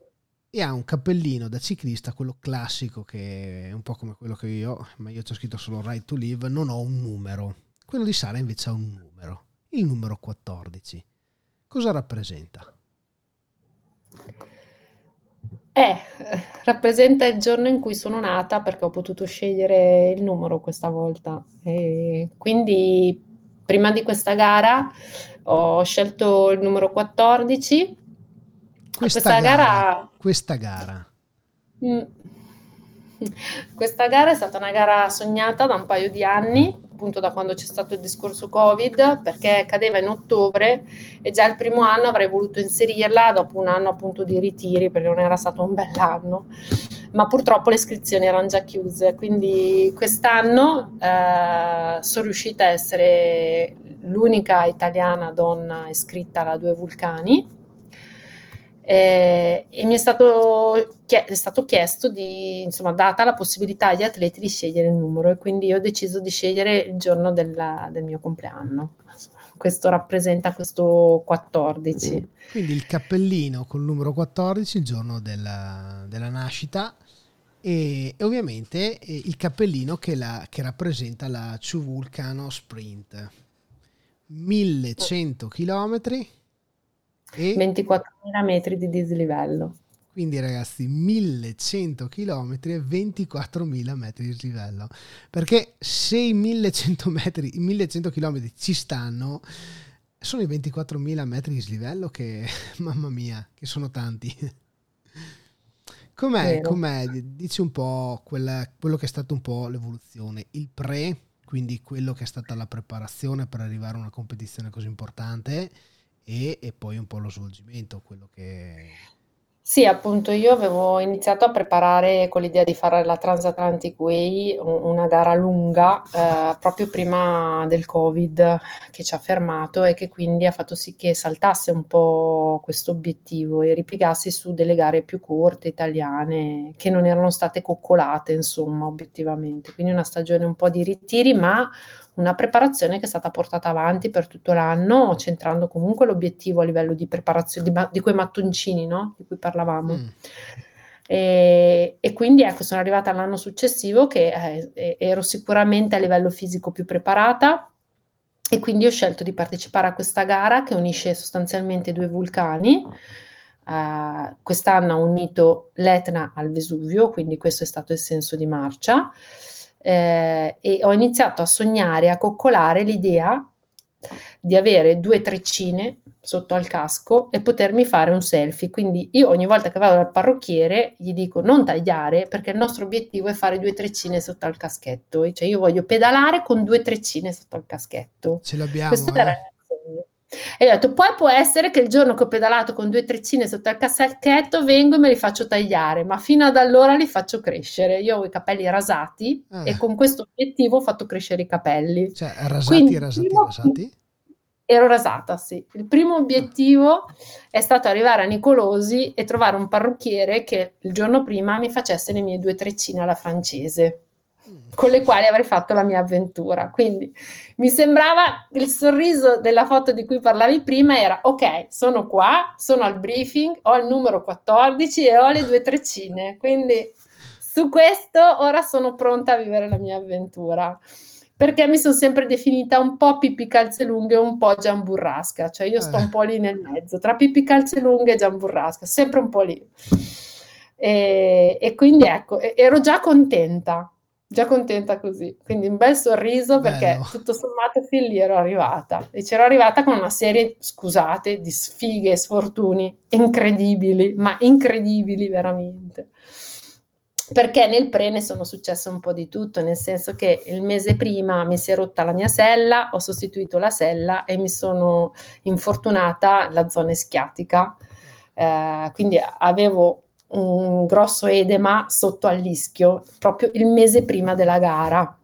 e ha un cappellino da ciclista, quello classico che è un po' come quello che io ma io c'ho scritto solo Right to Live, non ho un numero. Quello di Sara invece ha un numero, il numero 14. Cosa rappresenta? Eh, rappresenta il giorno in cui sono nata perché ho potuto scegliere il numero questa volta. E quindi prima di questa gara ho scelto il numero 14 questa, questa gara, gara, Questa gara. Mm. Questa gara è stata una gara sognata da un paio di anni, appunto da quando c'è stato il discorso Covid, perché cadeva in ottobre e già il primo anno avrei voluto inserirla dopo un anno appunto di ritiri, perché non era stato un bell'anno, ma purtroppo le iscrizioni erano già chiuse, quindi quest'anno eh, sono riuscita a essere l'unica italiana donna iscritta alla Due Vulcani eh, e mi è stato, è stato, chiesto di, insomma, data la possibilità agli atleti di scegliere il numero e quindi ho deciso di scegliere il giorno della, del mio compleanno. Questo rappresenta questo 14. Quindi il cappellino col numero 14, il giorno della, della nascita, e, e, ovviamente il cappellino che, la, che rappresenta la Ciu Vulcano Sprint. 1100 chilometri e 24.000 metri di dislivello. Quindi ragazzi, 1100 km e 24.000 metri di dislivello. Perché se i 1100, metri, i 1100 km ci stanno, sono i 24.000 metri di dislivello che, mamma mia, che sono tanti. Com'è, com'è? Dici un po' quella, quello che è stato un po' l'evoluzione, il pre, quindi quello che è stata la preparazione per arrivare a una competizione così importante e, e poi un po' lo svolgimento, quello che... Sì, appunto, io avevo iniziato a preparare con l'idea di fare la Transatlantic Way, una gara lunga, eh, proprio prima del Covid che ci ha fermato e che quindi ha fatto sì che saltasse un po' questo obiettivo e ripiegassi su delle gare più corte, italiane, che non erano state coccolate, insomma, obiettivamente. Quindi una stagione un po' di ritiri, ma una preparazione che è stata portata avanti per tutto l'anno, centrando comunque l'obiettivo a livello di preparazione, di, di quei mattoncini no? di cui parlavamo. Mm. E, e, quindi ecco, sono arrivata all'anno successivo che eh, ero sicuramente a livello fisico più preparata e quindi ho scelto di partecipare a questa gara che unisce sostanzialmente due vulcani. Uh, quest'anno ha unito l'Etna al Vesuvio, quindi questo è stato il senso di marcia eh, e ho iniziato a sognare, a coccolare l'idea di avere due treccine sotto al casco e potermi fare un selfie. Quindi io ogni volta che vado dal parrucchiere gli dico non tagliare perché il nostro obiettivo è fare due treccine sotto al caschetto. Cioè io voglio pedalare con due treccine sotto al caschetto. Ce l'abbiamo. Questo eh. era e ho detto, poi può essere che il giorno che ho pedalato con due treccine sotto il cassacchetto vengo e me li faccio tagliare, ma fino ad allora li faccio crescere. Io ho i capelli rasati ah. e con questo obiettivo ho fatto crescere i capelli. Cioè, rasati, Quindi, rasati, primo... rasati? Ero rasata, sì. Il primo obiettivo è stato arrivare a Nicolosi e trovare un parrucchiere che il giorno prima mi facesse le mie due treccine alla francese con le quali avrei fatto la mia avventura. Quindi mi sembrava il sorriso della foto di cui parlavi prima era ok, sono qua, sono al briefing, ho il numero 14 e ho le due treccine. Quindi su questo ora sono pronta a vivere la mia avventura. Perché mi sono sempre definita un po' Pippi Calze Lunghe e un po' Giamburrasca, cioè io sto un po' lì nel mezzo, tra Pippi Calze Lunghe e Giamburrasca, sempre un po' lì. E, e quindi ecco, ero già contenta, già contenta così. Quindi un bel sorriso perché Bello. tutto sommato fin lì ero arrivata. E c'ero arrivata con una serie, scusate, di sfighe e sfortuni incredibili, ma incredibili veramente. Perché nel pre ne sono successo un po' di tutto, nel senso che il mese prima mi si è rotta la mia sella, ho sostituito la sella e mi sono infortunata la zona schiatica. Eh, quindi avevo un grosso edema sotto all'ischio proprio il mese prima della gara.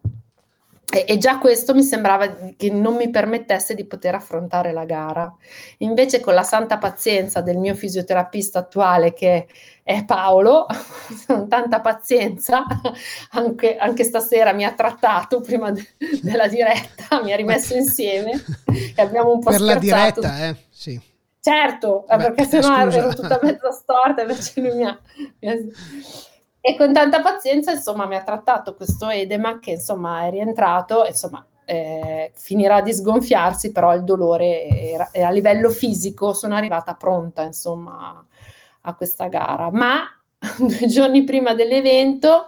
E, e, già questo mi sembrava che non mi permettesse di poter affrontare la gara. Invece, con la santa pazienza del mio fisioterapista attuale, che è Paolo, con tanta pazienza, anche, anche, stasera mi ha trattato prima de- della diretta, mi ha rimesso insieme e abbiamo un po' per scherzato. la diretta, eh? Sì. Certo, Beh, perché sennò scusa. ero tutta mezza storta, invece lui mi ha, mi ha... E con tanta pazienza, insomma, mi ha trattato questo edema che, insomma, è rientrato, insomma, eh, finirà di sgonfiarsi, però il dolore era, a livello fisico sono arrivata pronta, insomma, a questa gara. Ma due giorni prima dell'evento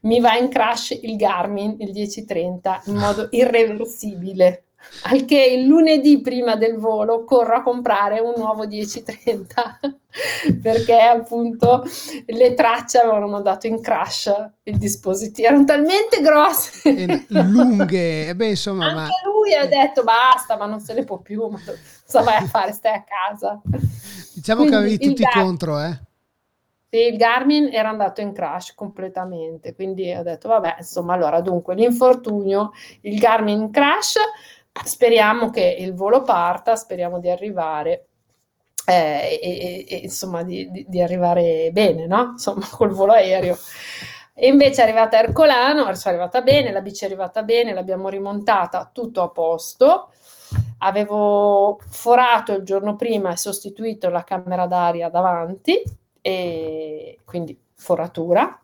mi va in crash il Garmin, il 1030, in modo irreversibile al che il lunedì prima del volo corro a comprare un nuovo 1030 perché appunto le tracce avevano mandato in crash il dispositivo, erano talmente grosse. E lunghe, e beh insomma anche ma... lui ha detto basta ma non se ne può più, ma cosa vai a fare, stai a casa. Diciamo Quindi, che avevi tutti Gar- contro eh. Il Garmin era andato in crash completamente, quindi ho detto vabbè, insomma, allora dunque l'infortunio, il Garmin in crash, speriamo che il volo parta, speriamo di arrivare eh, e, e, insomma di, di, di, arrivare bene, no? Insomma, col volo aereo. E invece è arrivata Ercolano, è arrivata bene, la bici è arrivata bene, l'abbiamo rimontata, tutto a posto. Avevo forato il giorno prima e sostituito la camera d'aria davanti, e quindi foratura.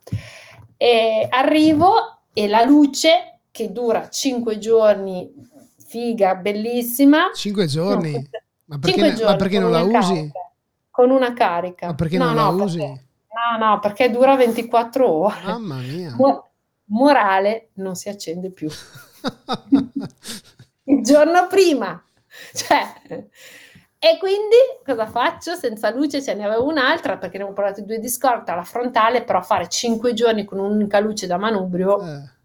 E arrivo e la luce che dura 5 giorni figa, bellissima. Cinque giorni? No, ma perché, giorni ma perché non la usi? Carica, con una carica. Ma perché no, non no, la usi? Perché, no, no, perché dura 24 ore. Mamma mia. Mo- morale, non si accende più. Il giorno prima. Cioè, e quindi cosa faccio? Senza luce ce ne avevo un'altra perché ne ho portato due di scorta, la frontale, però fare 5 giorni con un'unica luce da manubrio. Eh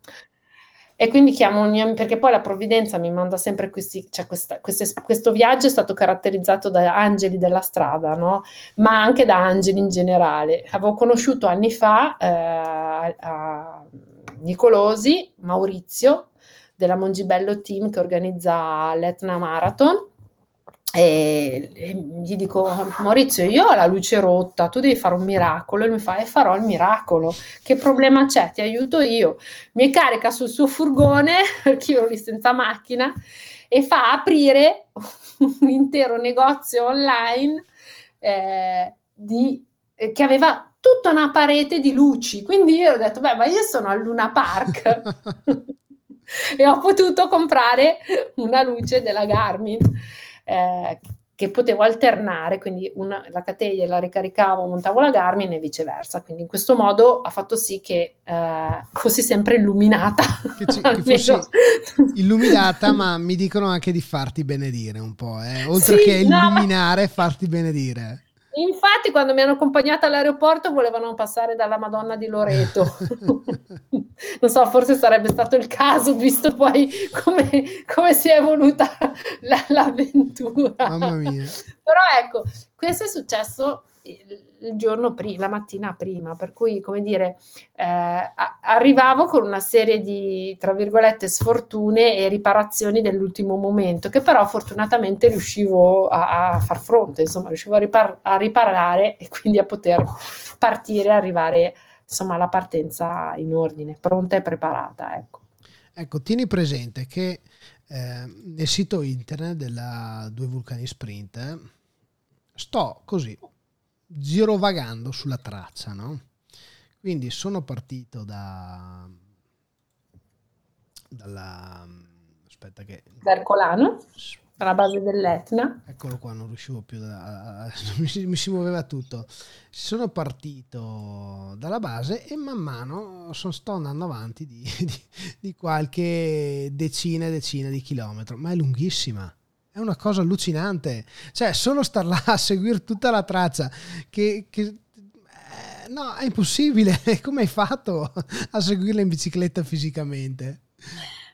e quindi chiamo un mio amico, perché poi la provvidenza mi manda sempre questi, cioè questa, queste, questo viaggio è stato caratterizzato da angeli della strada, no? ma anche da angeli in generale. Avevo conosciuto anni fa eh, a Nicolosi, Maurizio, della Mongibello Team che organizza l'Etna Marathon e, e, gli dico, Maurizio, io ho la luce rotta, tu devi fare un miracolo. E lui mi fa, e farò il miracolo. Che problema c'è? Ti aiuto io. Mi carica sul suo furgone, perché io ero lì senza macchina, e fa aprire un intero negozio online eh, di, eh, che aveva tutta una parete di luci. Quindi io ho detto, beh, ma io sono al Luna Park. e ho potuto comprare una luce della Garmin eh, che potevo alternare, quindi una, la catena la ricaricavo, montavo la Garmin e viceversa. Quindi in questo modo ha fatto sì che eh, fossi sempre illuminata. Che, ci, che fossi illuminata, ma mi dicono anche di farti benedire un po', eh? oltre sì, che illuminare, no, farti benedire. Infatti, quando mi hanno accompagnata all'aeroporto, volevano passare dalla Madonna di Loreto. non so, forse sarebbe stato il caso, visto poi come, come si è evoluta la, l'avventura. Mamma mia. Però ecco, questo è successo il giorno prima, la mattina prima, per cui, come dire, eh, arrivavo con una serie di, tra virgolette, sfortune e riparazioni dell'ultimo momento, che però fortunatamente riuscivo a, a far fronte, insomma, riuscivo a, ripar- a, riparare e quindi a poter partire arrivare, insomma, alla partenza in ordine, pronta e preparata, ecco. Ecco, tieni presente che eh, nel sito internet della Due Vulcani Sprint eh, sto così girovagando sulla traccia, no? Quindi sono partito da dalla aspetta che Vercolano alla base dell'Etna. Eccolo qua, non riuscivo più da, mi, si, mi si muoveva tutto. Sono partito dalla base e man mano sono, sto andando avanti di, di, di qualche decina e decina di chilometri, ma è lunghissima è una cosa allucinante. Cioè, solo star là a seguire tutta la traccia, che, che eh, no, è impossibile. Come hai fatto a seguirla in bicicletta fisicamente?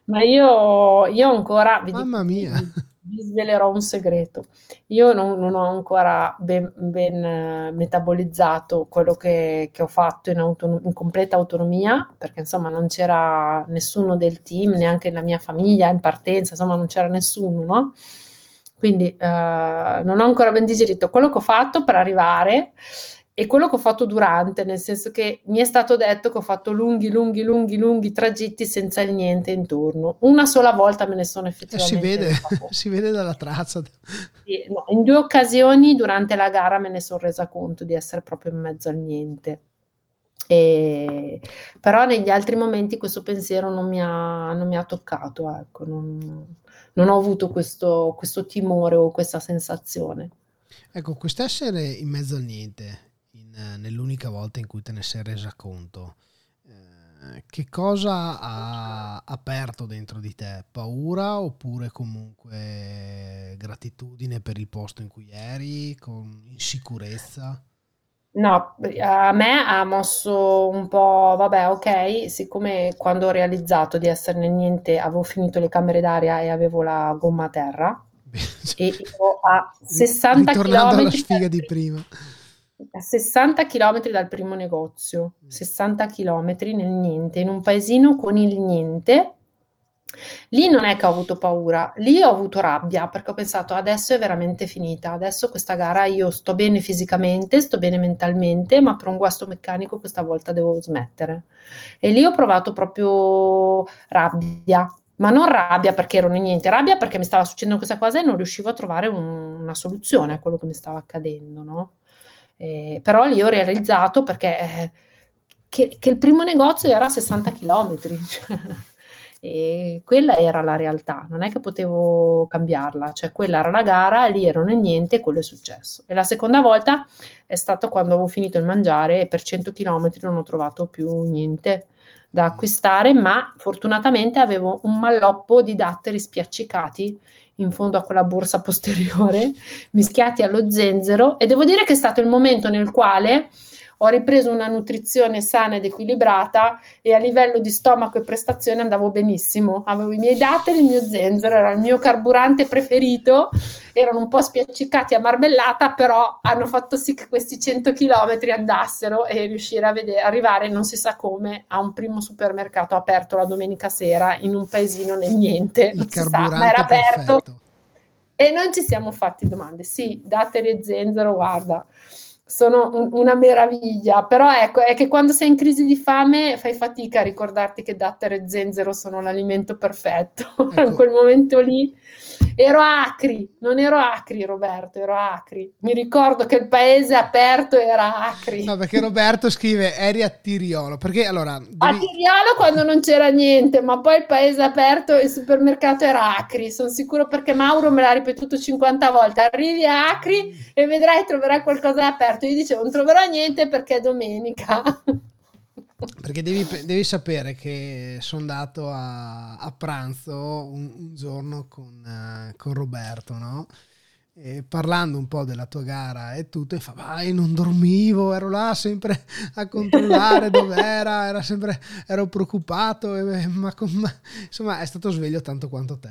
Ma io, io ancora... Mamma mia! Vi svelerò un segreto. Io non, non ho ancora ben, ben eh, metabolizzato quello che, che ho fatto in, autonom- in, completa autonomia, perché insomma non c'era nessuno del team, neanche la mia famiglia in partenza, insomma non c'era nessuno, no? Quindi eh, non ho ancora ben digerito quello che ho fatto per arrivare e quello che ho fatto durante, nel senso che mi è stato detto che ho fatto lunghi, lunghi, lunghi, lunghi tragitti senza il niente intorno. Una sola volta me ne sono effettivamente. Eh, si, vede, si vede dalla traccia. Sì, no, in due occasioni durante la gara me ne sono resa conto di essere proprio in mezzo al niente. E, però negli altri momenti questo pensiero non mi ha, non mi ha toccato, ecco, non, non ho avuto questo, questo timore o questa sensazione. Ecco, quest'essere in mezzo al niente, in, nell'unica volta in cui te ne sei resa conto, eh, che cosa ha aperto dentro di te? Paura oppure comunque gratitudine per il posto in cui eri, con insicurezza? No, a me ha mosso un po', vabbè, ok, siccome quando ho realizzato di essere nel niente avevo finito le camere d'aria e avevo la gomma a terra e ero a 60 Ritornando alla sfiga di prima. A 60 km dal primo negozio, 60 km nel niente, in un paesino con il niente Lì non è che ho avuto paura, lì ho avuto rabbia perché ho pensato adesso è veramente finita, adesso questa gara io sto bene fisicamente, sto bene mentalmente, ma per un guasto meccanico questa volta devo smettere. E lì ho provato proprio rabbia, ma non rabbia perché ero niente, rabbia perché mi stava succedendo questa cosa e non riuscivo a trovare un, una soluzione a quello che mi stava accadendo, no? Eh, però lì ho realizzato perché eh, che, che, il primo negozio era a 60 km. E quella era la realtà, non è che potevo cambiarla, cioè quella era la gara, lì ero nel niente e quello è successo. E la seconda volta è stato quando avevo finito il mangiare e per 100 km non ho trovato più niente da acquistare, ma fortunatamente avevo un malloppo di datteri spiaccicati in fondo a quella borsa posteriore, mischiati allo zenzero e devo dire che è stato il momento nel quale ho ripreso una nutrizione sana ed equilibrata e a livello di stomaco e prestazione andavo benissimo. Avevo i miei datteri, il mio zenzero, era il mio carburante preferito, erano un po' spiaccicati a marmellata, però hanno fatto sì che questi 100 km andassero e riuscire a vedere, arrivare non si sa come a un primo supermercato aperto la domenica sera in un paesino nel niente, non si sa, ma era aperto. Perfetto. E non ci siamo fatti domande. Sì, datteri e zenzero, guarda, sono un, una meraviglia, però ecco, è che quando sei in crisi di fame fai fatica a ricordarti che dattero e zenzero sono l'alimento perfetto. Ecco. in quel momento lì ero acri, non ero acri Roberto, ero acri. Mi ricordo che il paese aperto era acri. No, perché Roberto scrive eri a Tiriolo, perché allora... Devi... A Tiriolo quando non c'era niente, ma poi il paese aperto e il supermercato era acri, sono sicuro perché Mauro me l'ha ripetuto 50 volte, arrivi a acri e vedrai troverai qualcosa aperto. Io dicevo non troverò niente perché è domenica. Perché devi, devi, sapere che sono andato a, a pranzo un, un, giorno con, uh, con Roberto, no? E parlando un po' della tua gara e tutto, e fa, vai, non dormivo, ero là sempre a controllare dov'era, era sempre, ero preoccupato, e, ma, ma, insomma è stato sveglio tanto quanto te.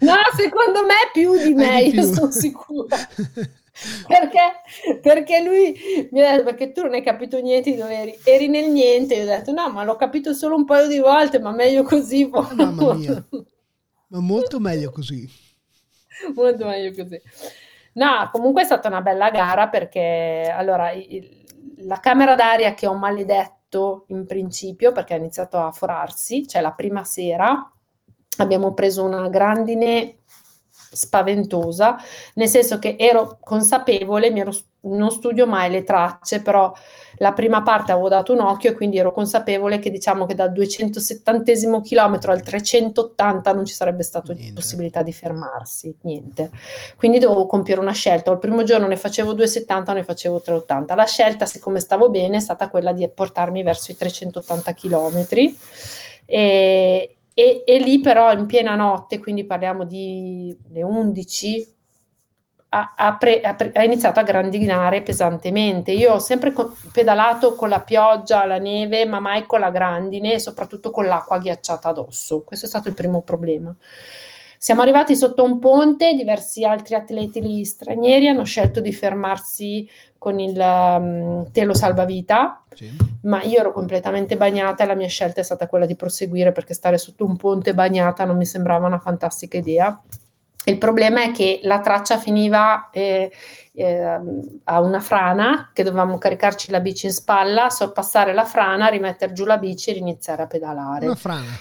No, secondo me più di me, io sono sicura. perché, perché lui mi ha detto perché tu non hai capito niente di dove eri, eri nel niente. Io ho detto no ma l'ho capito solo un paio di volte ma meglio così oh, mamma mia. Ma molto meglio così. Molto meglio così. No comunque è stata una bella gara perché allora il, la camera d'aria che ho maledetto in principio perché ha iniziato a forarsi cioè la prima sera abbiamo preso una grandine spaventosa, nel senso che ero consapevole, ero, non studio mai le tracce, però la prima parte avevo dato un occhio e quindi ero consapevole che diciamo che dal 270 chilometro al 380 non ci sarebbe stata possibilità di fermarsi, niente. Quindi dovevo compiere una scelta, il primo giorno ne facevo 270 o ne facevo 380. La scelta, siccome stavo bene, è stata quella di portarmi verso i 380 chilometri. E, e, e, lì però in piena notte, quindi parliamo di le 11, ha, ha, pre, ha, ha, iniziato a grandinare pesantemente. Io ho sempre co- pedalato con la pioggia, la neve, ma mai con la grandine e soprattutto con l'acqua ghiacciata addosso. Questo è stato il primo problema. Siamo arrivati sotto un ponte, diversi altri atleti stranieri hanno scelto di fermarsi con il um, telo salvavita, sì. ma io ero completamente bagnata e la mia scelta è stata quella di proseguire perché stare sotto un ponte bagnata non mi sembrava una fantastica idea. Il problema è che la traccia finiva eh, eh, a una frana, che dovevamo caricarci la bici in spalla, sorpassare la frana, rimettere giù la bici e iniziare a pedalare. Una frana.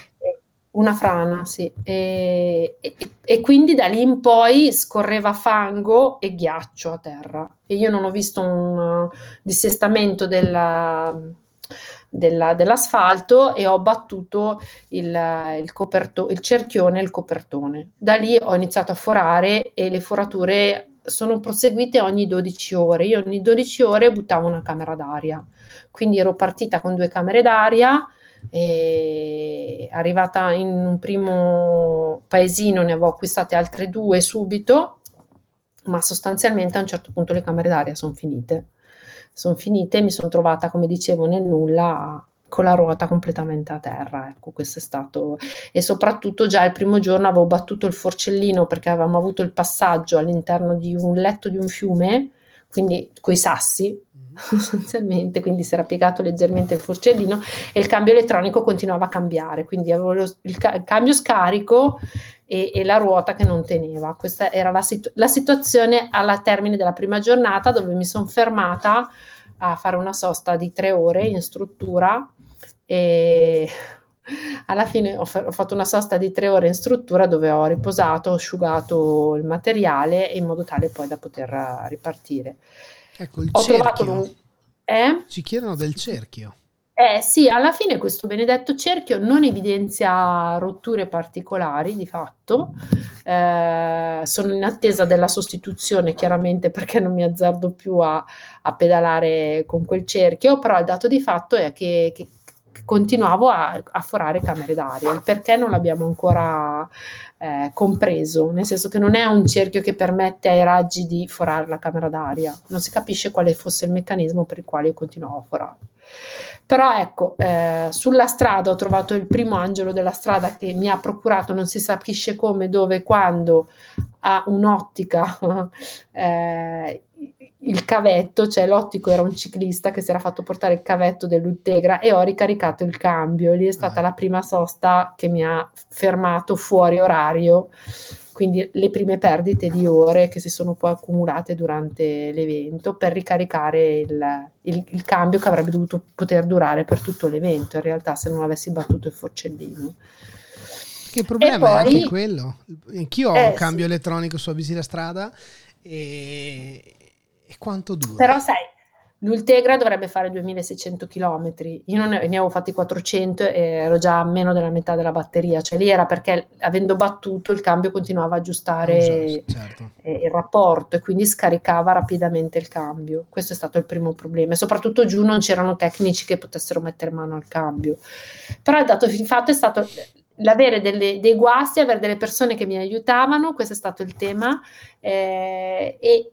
Una frana, sì. E, e, e, quindi da lì in poi scorreva fango e ghiaccio a terra. E io non ho visto un uh, dissestamento della, della, dell'asfalto e ho battuto il, il, coperto, il cerchione e il copertone. Da lì ho iniziato a forare e le forature sono proseguite ogni 12 ore. Io ogni 12 ore buttavo una camera d'aria, quindi ero partita con due camere d'aria. E arrivata in un primo paesino ne avevo acquistate altre due subito, ma sostanzialmente a un certo punto le camere d'aria sono finite. Sono finite e mi sono trovata, come dicevo, nel nulla con la ruota completamente a terra. Ecco, questo è stato. E soprattutto già il primo giorno avevo battuto il forcellino perché avevamo avuto il passaggio all'interno di un letto di un fiume, quindi coi sassi. Sostanzialmente, quindi si era piegato leggermente il forcellino e il cambio elettronico continuava a cambiare. Quindi avevo lo, il, ca- il, cambio scarico e, e, la ruota che non teneva. Questa era la, situ- la situazione alla termine della prima giornata dove mi sono fermata a fare una sosta di tre ore in struttura e alla fine ho, fa- ho, fatto una sosta di tre ore in struttura dove ho riposato, ho asciugato il materiale in modo tale poi da poter ripartire. Ecco, il ho cerchio. Un... Eh? Ci chiedono del cerchio. Eh sì, alla fine questo benedetto cerchio non evidenzia rotture particolari di fatto, eh, sono in attesa della sostituzione chiaramente perché non mi azzardo più a, a pedalare con quel cerchio, però il dato di fatto è che, che continuavo a, a, forare camere d'aria. Il perché non l'abbiamo ancora eh, compreso, nel senso che non è un cerchio che permette ai raggi di forare la camera d'aria, non si capisce quale fosse il meccanismo per il quale io continuavo a forare. Però ecco, eh, sulla strada ho trovato il primo angelo della strada che mi ha procurato, non si capisce come, dove, quando, a un'ottica eh, il cavetto, cioè l'ottico era un ciclista che si era fatto portare il cavetto dell'Ultegra e ho ricaricato il cambio. Lì è stata ah. la prima sosta che mi ha fermato fuori orario, quindi le prime perdite di ore che si sono poi accumulate durante l'evento per ricaricare il, il, il cambio che avrebbe dovuto poter durare per tutto l'evento, in realtà se non avessi battuto il forcellino. Che problema poi, è anche quello. Anch'io ho eh, un cambio sì. elettronico su Avvisi la strada e, e quanto dura? Però sai, l'Ultegra dovrebbe fare 2600 km, io non ne, ne, avevo fatti 400 e ero già a meno della metà della batteria, cioè lì era perché avendo battuto il cambio continuava a aggiustare so, certo. il rapporto e quindi scaricava rapidamente il cambio. Questo è stato il primo problema e soprattutto giù non c'erano tecnici che potessero mettere mano al cambio. Però il dato di fatto è stato l'avere delle, dei guasti, avere delle persone che mi aiutavano, questo è stato il tema, eh, e,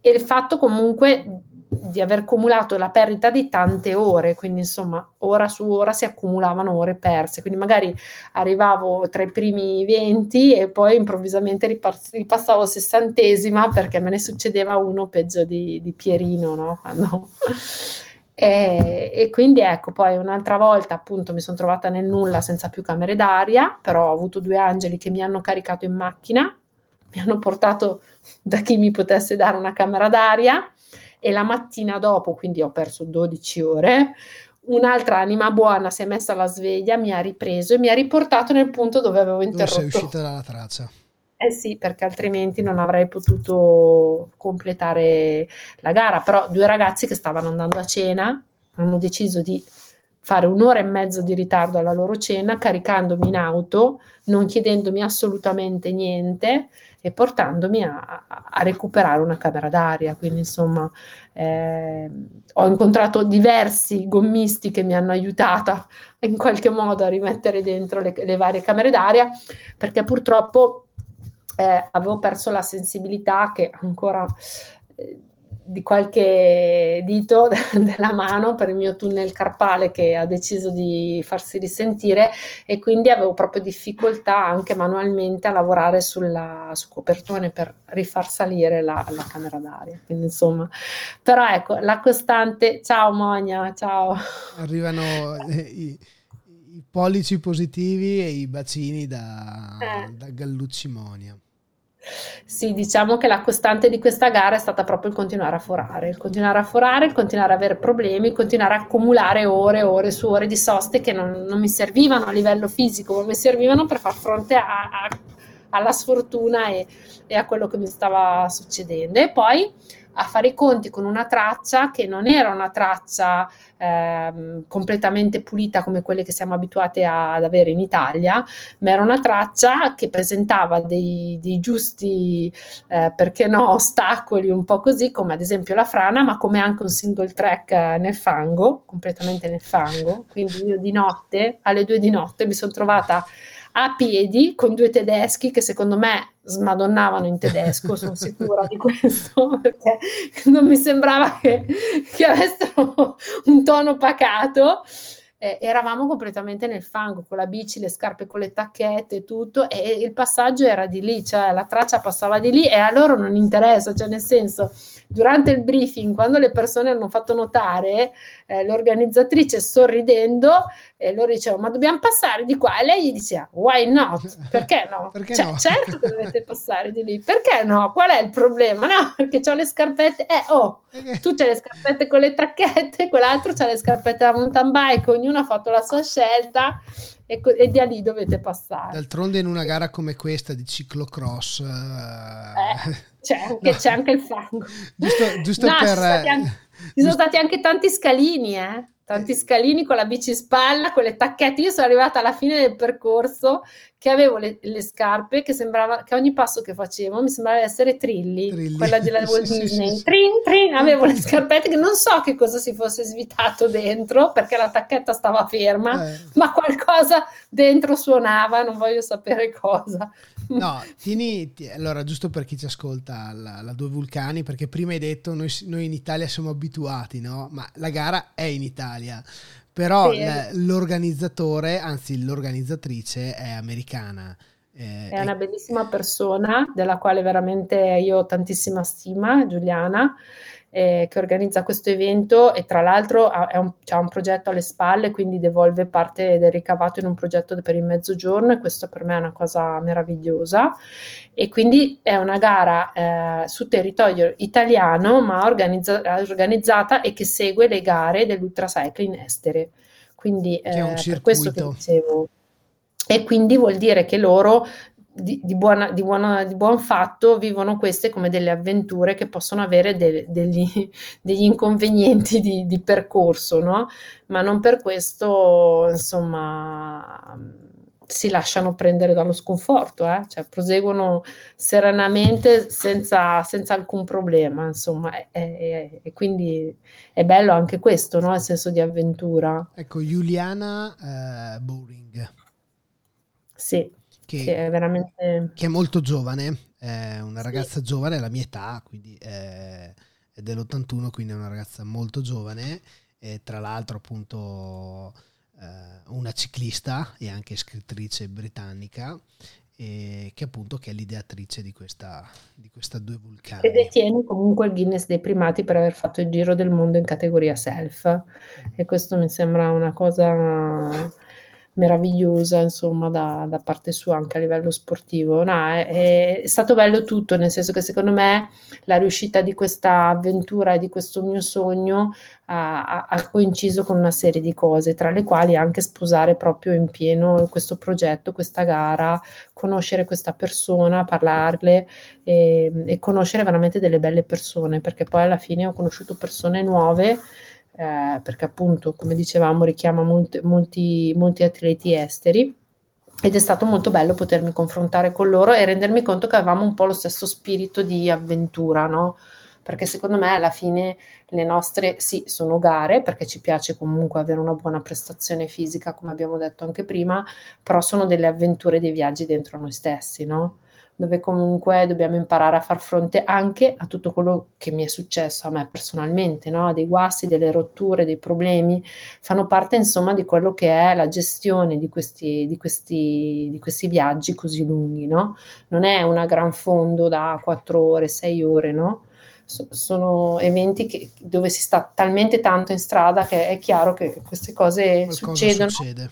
e, il fatto comunque di aver accumulato la perdita di tante ore, quindi insomma ora su ora si accumulavano ore perse, quindi magari arrivavo tra i primi 20 e poi improvvisamente ripass- ripassavo sessantesima perché me ne succedeva uno peggio di, di Pierino, no? Quando... e, e, quindi ecco, poi un'altra volta appunto mi sono trovata nel nulla senza più camere d'aria, però ho avuto due angeli che mi hanno caricato in macchina, mi hanno portato da chi mi potesse dare una camera d'aria e la mattina dopo, quindi ho perso 12 ore, un'altra anima buona si è messa alla sveglia, mi ha ripreso e mi ha riportato nel punto dove avevo interrotto. Dove sei uscita dalla traccia. Eh sì, perché altrimenti non avrei potuto completare la gara, però due ragazzi che stavano andando a cena hanno deciso di fare un'ora e mezzo di ritardo alla loro cena, caricandomi in auto, non chiedendomi assolutamente niente e portandomi a, a recuperare una camera d'aria. Quindi, insomma, eh, ho incontrato diversi gommisti che mi hanno aiutata in qualche modo a rimettere dentro le, le varie camere d'aria, perché purtroppo eh, avevo perso la sensibilità che ancora eh, di qualche dito della mano per il mio tunnel carpale che ha deciso di farsi risentire e quindi avevo proprio difficoltà anche manualmente a lavorare sulla, su copertone per rifar salire la, la camera d'aria. Quindi insomma, però ecco, la costante, ciao Monia, ciao. Arrivano eh, i, i, pollici positivi e i bacini da, eh. da Gallucci Monia. Sì, diciamo che la costante di questa gara è stata proprio il continuare a forare, il continuare a forare, il continuare a avere problemi, il continuare a accumulare ore e ore su ore di soste che non, non, mi servivano a livello fisico, ma mi servivano per far fronte a, a, alla sfortuna e, e, a quello che mi stava succedendo. E poi a fare i conti con una traccia che non era una traccia eh, completamente pulita come quelle che siamo abituati a, ad avere in Italia, ma era una traccia che presentava dei, dei giusti, eh, perché no, ostacoli un po' così, come ad esempio la frana, ma come anche un single track nel fango, completamente nel fango. Quindi io di notte, alle due di notte, mi sono trovata a piedi con due tedeschi che secondo me smadonnavano in tedesco, sono sicura di questo, perché non mi sembrava che, che avessero un tono pacato. Eh, eravamo completamente nel fango con la bici, le scarpe con le tacchette, tutto, e il passaggio era di lì, cioè la traccia passava di lì e a loro non interessa, cioè nel senso, durante il briefing, quando le persone hanno fatto notare, eh, l'organizzatrice sorridendo, e loro dicevano, ma dobbiamo passare di qua, e lei gli diceva, why not? Perché no? Perché cioè, no? certo che dovete passare di lì, perché no? Qual è il problema? No, perché ho le scarpette, eh, oh, tu c'hai le scarpette con le tacchette, quell'altro c'ha le scarpette da mountain bike, ognuno ha fatto la sua scelta e, e da lì dovete passare. D'altronde in una gara come questa di ciclocross... Eh, c'è, anche, no. c'è anche il fango. Giusto, giusto No, ci per... sono stati anche- Ci sono stati anche tanti scalini, eh? Tanti scalini con la bici in spalla, con le tacchette. Io sono arrivata alla fine del percorso che avevo le, le scarpe che sembrava che ogni passo che facevo mi sembrava essere Trilli, Trilli. quella della Walt sì, Disney. sì, sì. Trin, trin, avevo le scarpette che non so che cosa si fosse svitato dentro perché la tacchetta stava ferma, Eh. ma qualcosa dentro suonava, non voglio sapere cosa. No, tieni, ti- allora giusto per chi ci ascolta la, la Due Vulcani, perché prima hai detto noi, noi in Italia siamo abituati, no? Ma la gara è in Italia, però Sì, la- l'organizzatore, anzi l'organizzatrice è americana. eh, È una bellissima persona della quale veramente io ho tantissima stima, Giuliana, eh, che organizza questo evento e tra l'altro ha, un, un progetto alle spalle, quindi devolve parte del ricavato in un progetto per il mezzogiorno e questo per me è una cosa meravigliosa. E quindi è una gara eh, su territorio italiano, ma organizza- organizzata e che segue le gare dell'ultracycling estere. Quindi Che è un eh, per questo che dicevo. E quindi vuol dire che loro di, di buona- di buona- di buon fatto vivono queste come delle avventure che possono avere de- degli, degli inconvenienti di, di percorso, no? Ma non per questo, insomma, si lasciano prendere dallo sconforto, eh? Cioè proseguono serenamente senza, senza alcun problema, insomma, e, e- e quindi è bello anche questo, no? Il senso di avventura. ecco, Juliana eh, Bowring, Sì, che, che è veramente... che è molto giovane, è una ragazza giovane, è la mia età, quindi è, è dell'81, quindi è una ragazza molto giovane, e tra l'altro appunto eh, una ciclista e anche scrittrice britannica, e che appunto che è l'ideatrice di questa, di questa Due Vulcani. E detiene comunque il Guinness dei primati per aver fatto il giro del mondo in categoria self. E questo mi sembra una cosa meravigliosa, insomma, da, da parte sua anche a livello sportivo. No, è, è stato bello tutto, nel senso che secondo me la riuscita di questa avventura e di questo mio sogno ha, ha- coinciso con una serie di cose, tra le quali anche sposare proprio in pieno questo progetto, questa gara, conoscere questa persona, parlarle e, e conoscere veramente delle belle persone, perché poi alla fine ho conosciuto persone nuove, eh, perché appunto, come dicevamo, richiama molti, molti, molti atleti esteri. Ed è stato molto bello potermi confrontare con loro e rendermi conto che avevamo un po' lo stesso spirito di avventura, no? Perché secondo me alla fine le nostre, sì, sono gare, perché ci piace comunque avere una buona prestazione fisica, come abbiamo detto anche prima, però sono delle avventure, dei viaggi dentro noi stessi, no? Dove comunque dobbiamo imparare a far fronte anche a tutto quello che mi è successo a me personalmente, no? Dei guasti, delle rotture, dei problemi, fanno parte insomma di quello che è la gestione di questi, di questi, di questi viaggi così lunghi, no? Non è una gran fondo da 4 ore, 6 ore, no? So- sono eventi che- dove si sta talmente tanto in strada che è chiaro che queste cose Qualcosa succedono. succede.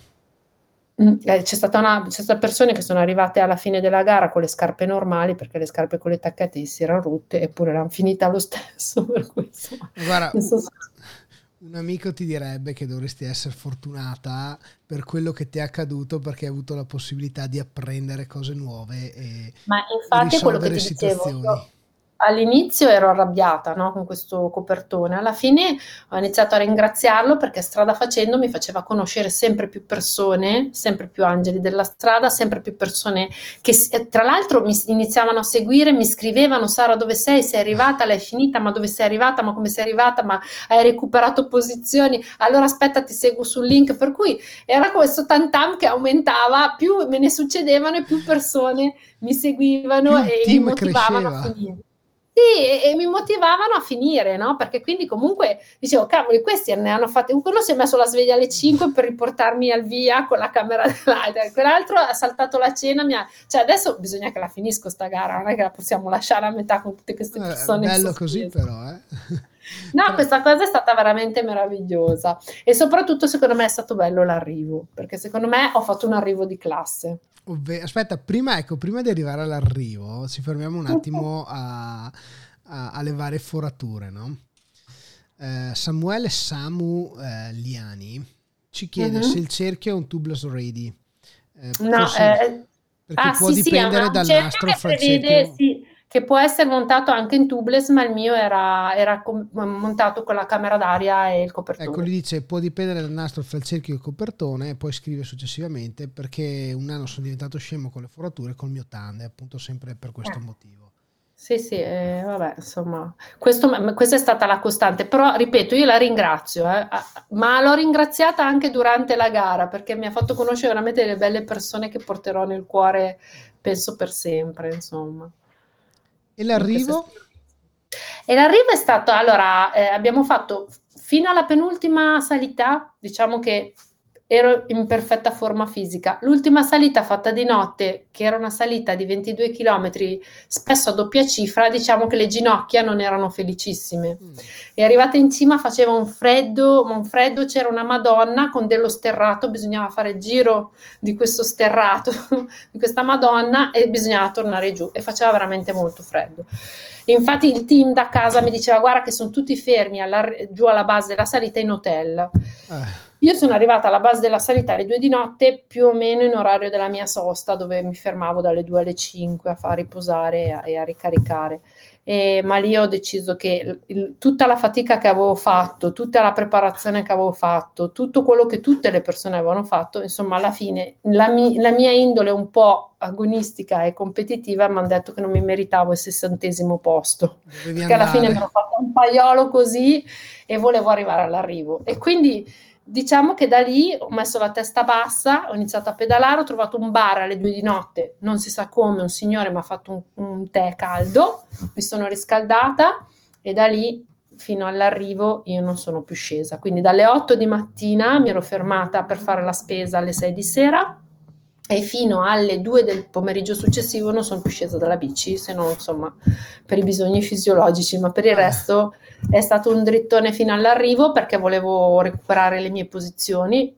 Mm, eh, C'è stata una, c'è stata persone che sono arrivate alla fine della gara con le scarpe normali perché le scarpe con le tacchette si erano rotte eppure l'hanno finita lo stesso. Per questo. Guarda, so se- un amico ti direbbe che dovresti essere fortunata per quello che ti è accaduto perché hai avuto la possibilità di apprendere cose nuove e Ma infatti quello che risolvere ti dicevo, situazioni. io all'inizio ero arrabbiata no, con questo copertone, alla fine ho iniziato a ringraziarlo perché strada facendo mi faceva conoscere sempre più persone, sempre più angeli della strada, sempre più persone che tra l'altro mi iniziavano a seguire, mi scrivevano Sara dove sei, sei arrivata, l'hai finita, ma dove sei arrivata, ma come sei arrivata, ma hai recuperato posizioni, allora aspetta ti seguo sul link, per cui era questo tantam che aumentava, più me ne succedevano e più persone mi seguivano più e mi motivavano cresceva. a finire. Sì, e, e, mi motivavano a finire, no? Perché quindi comunque dicevo, cavoli, questi ne hanno fatti, quello si è messo la sveglia alle 5 per riportarmi al via con la camera dell'altra, quell'altro ha saltato la cena, mi ha... cioè adesso bisogna che la finisco sta gara, non è che la possiamo lasciare a metà con tutte queste eh, persone. È bello così però, eh. No, questa cosa è stata veramente meravigliosa e soprattutto secondo me è stato bello l'arrivo, perché secondo me ho fatto un arrivo di classe. Ovve- aspetta, prima, ecco, prima di arrivare all'arrivo, ci fermiamo un attimo a, a, alle varie forature, no? Eh, Samuele Samu eh, Liani ci chiede uh-huh. se il cerchio è un tubeless ready. Eh, no, eh, perché ah, può sì, dipendere sì, dal nastro fra il cerchio... Sì che può essere montato anche in tubeless, ma il mio era, era com- montato con la camera d'aria e il copertone. Ecco, lui dice può dipendere dal nastro il cerchio e il copertone e poi scrive successivamente perché un anno sono diventato scemo con le forature col mio tande, appunto sempre per questo eh. motivo. Sì, sì, eh, vabbè, insomma, questo, questa è stata la costante, però ripeto, io la ringrazio, eh, ma l'ho ringraziata anche durante la gara perché mi ha fatto conoscere veramente delle belle persone che porterò nel cuore, penso per sempre, insomma. E l'arrivo? E l'arrivo è stato, allora, eh, abbiamo fatto fino alla penultima salita, diciamo che ero in perfetta forma fisica. L'ultima salita fatta di notte, che era una salita di 22 km, spesso a doppia cifra, diciamo che le ginocchia non erano felicissime. Mm. E arrivata in cima faceva un freddo, ma un freddo c'era una Madonna con dello sterrato, bisognava fare il giro di questo sterrato, di questa Madonna e bisognava tornare giù e faceva veramente molto freddo. Infatti il team da casa mi diceva guarda che sono tutti fermi alla, giù alla base della salita in hotel. Eh io sono arrivata alla base della salita alle 2 di notte, più o meno in orario della mia sosta, dove mi fermavo dalle 2 alle 5 a far riposare e a, e a ricaricare. E, ma lì ho deciso che il, tutta la fatica che avevo fatto, tutta la preparazione che avevo fatto, tutto quello che tutte le persone avevano fatto, insomma, alla fine la, mi, la mia indole un po' agonistica e competitiva mi hanno detto che non mi meritavo il sessantesimo posto. Dovevi perché andare. alla fine mi ero fatto un paiolo così e volevo arrivare all'arrivo. E quindi diciamo che da lì ho messo la testa bassa, ho iniziato a pedalare, ho trovato un bar alle due di notte, non si sa come, un signore mi ha fatto un, un tè caldo, mi sono riscaldata e da lì fino all'arrivo io non sono più scesa. Quindi dalle 8 di mattina mi ero fermata per fare la spesa alle 6 di sera e fino alle 2 del pomeriggio successivo non sono più scesa dalla bici, se non insomma per i bisogni fisiologici, ma per il resto è stato un drittone fino all'arrivo perché volevo recuperare le mie posizioni.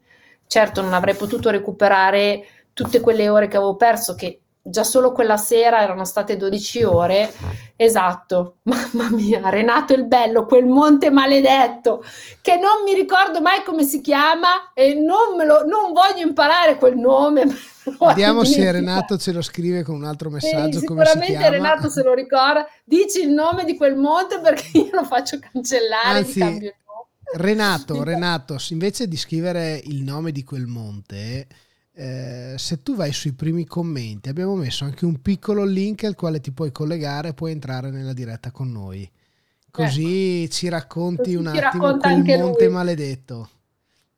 Certo non avrei potuto recuperare tutte quelle ore che avevo perso che già solo quella sera erano state 12 ore. Esatto, mamma mia, Renato il Bello, quel monte maledetto che non mi ricordo mai come si chiama e non, me lo, non voglio imparare quel nome. Vediamo se Renato ce lo scrive con un altro messaggio. Sì, sicuramente Renato se lo ricorda. Dici il nome di quel monte perché io lo faccio cancellare. Anzi, Renato, Renato, invece di scrivere il nome di quel monte eh, se tu vai sui primi commenti abbiamo messo anche un piccolo link al quale ti puoi collegare e puoi entrare nella diretta con noi così ecco. ci racconti così un attimo quel monte lui. maledetto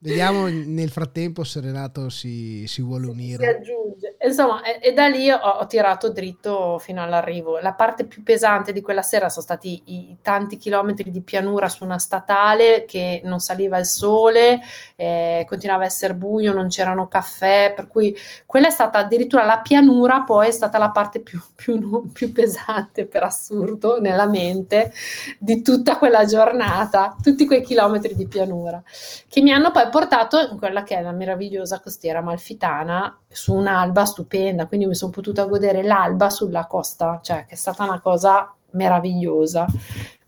Vediamo nel frattempo se Renato si, si vuole unire. Si aggiunge. Insomma, e, e da lì ho, ho, tirato dritto fino all'arrivo. La parte più pesante di quella sera sono stati i, i tanti chilometri di pianura su una statale che non saliva il sole, eh, continuava a essere buio, non c'erano caffè, per cui quella è stata addirittura la pianura, poi è stata la parte più, più, più pesante per assurdo nella mente di tutta quella giornata, tutti quei chilometri di pianura che mi hanno poi portato in quella che è la meravigliosa costiera malfitana su un'alba stupenda, quindi mi sono potuta godere l'alba sulla costa, cioè che è stata una cosa meravigliosa.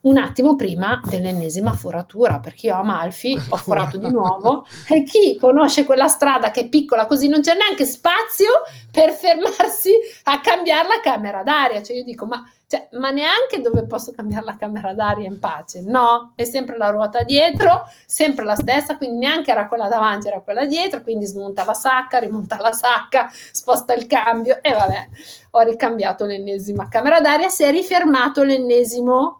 Un attimo prima dell'ennesima foratura, perché io a Amalfi ho forato di nuovo e chi conosce quella strada che è piccola così non c'è neanche spazio per fermarsi a cambiare la camera d'aria, cioè io dico ma, cioè, ma neanche dove posso cambiare la camera d'aria in pace, no, è sempre la ruota dietro, sempre la stessa, quindi neanche era quella davanti, era quella dietro, quindi smonta la sacca, rimonta la sacca, sposta il cambio e vabbè, ho ricambiato l'ennesima camera d'aria, si è rifermato l'ennesimo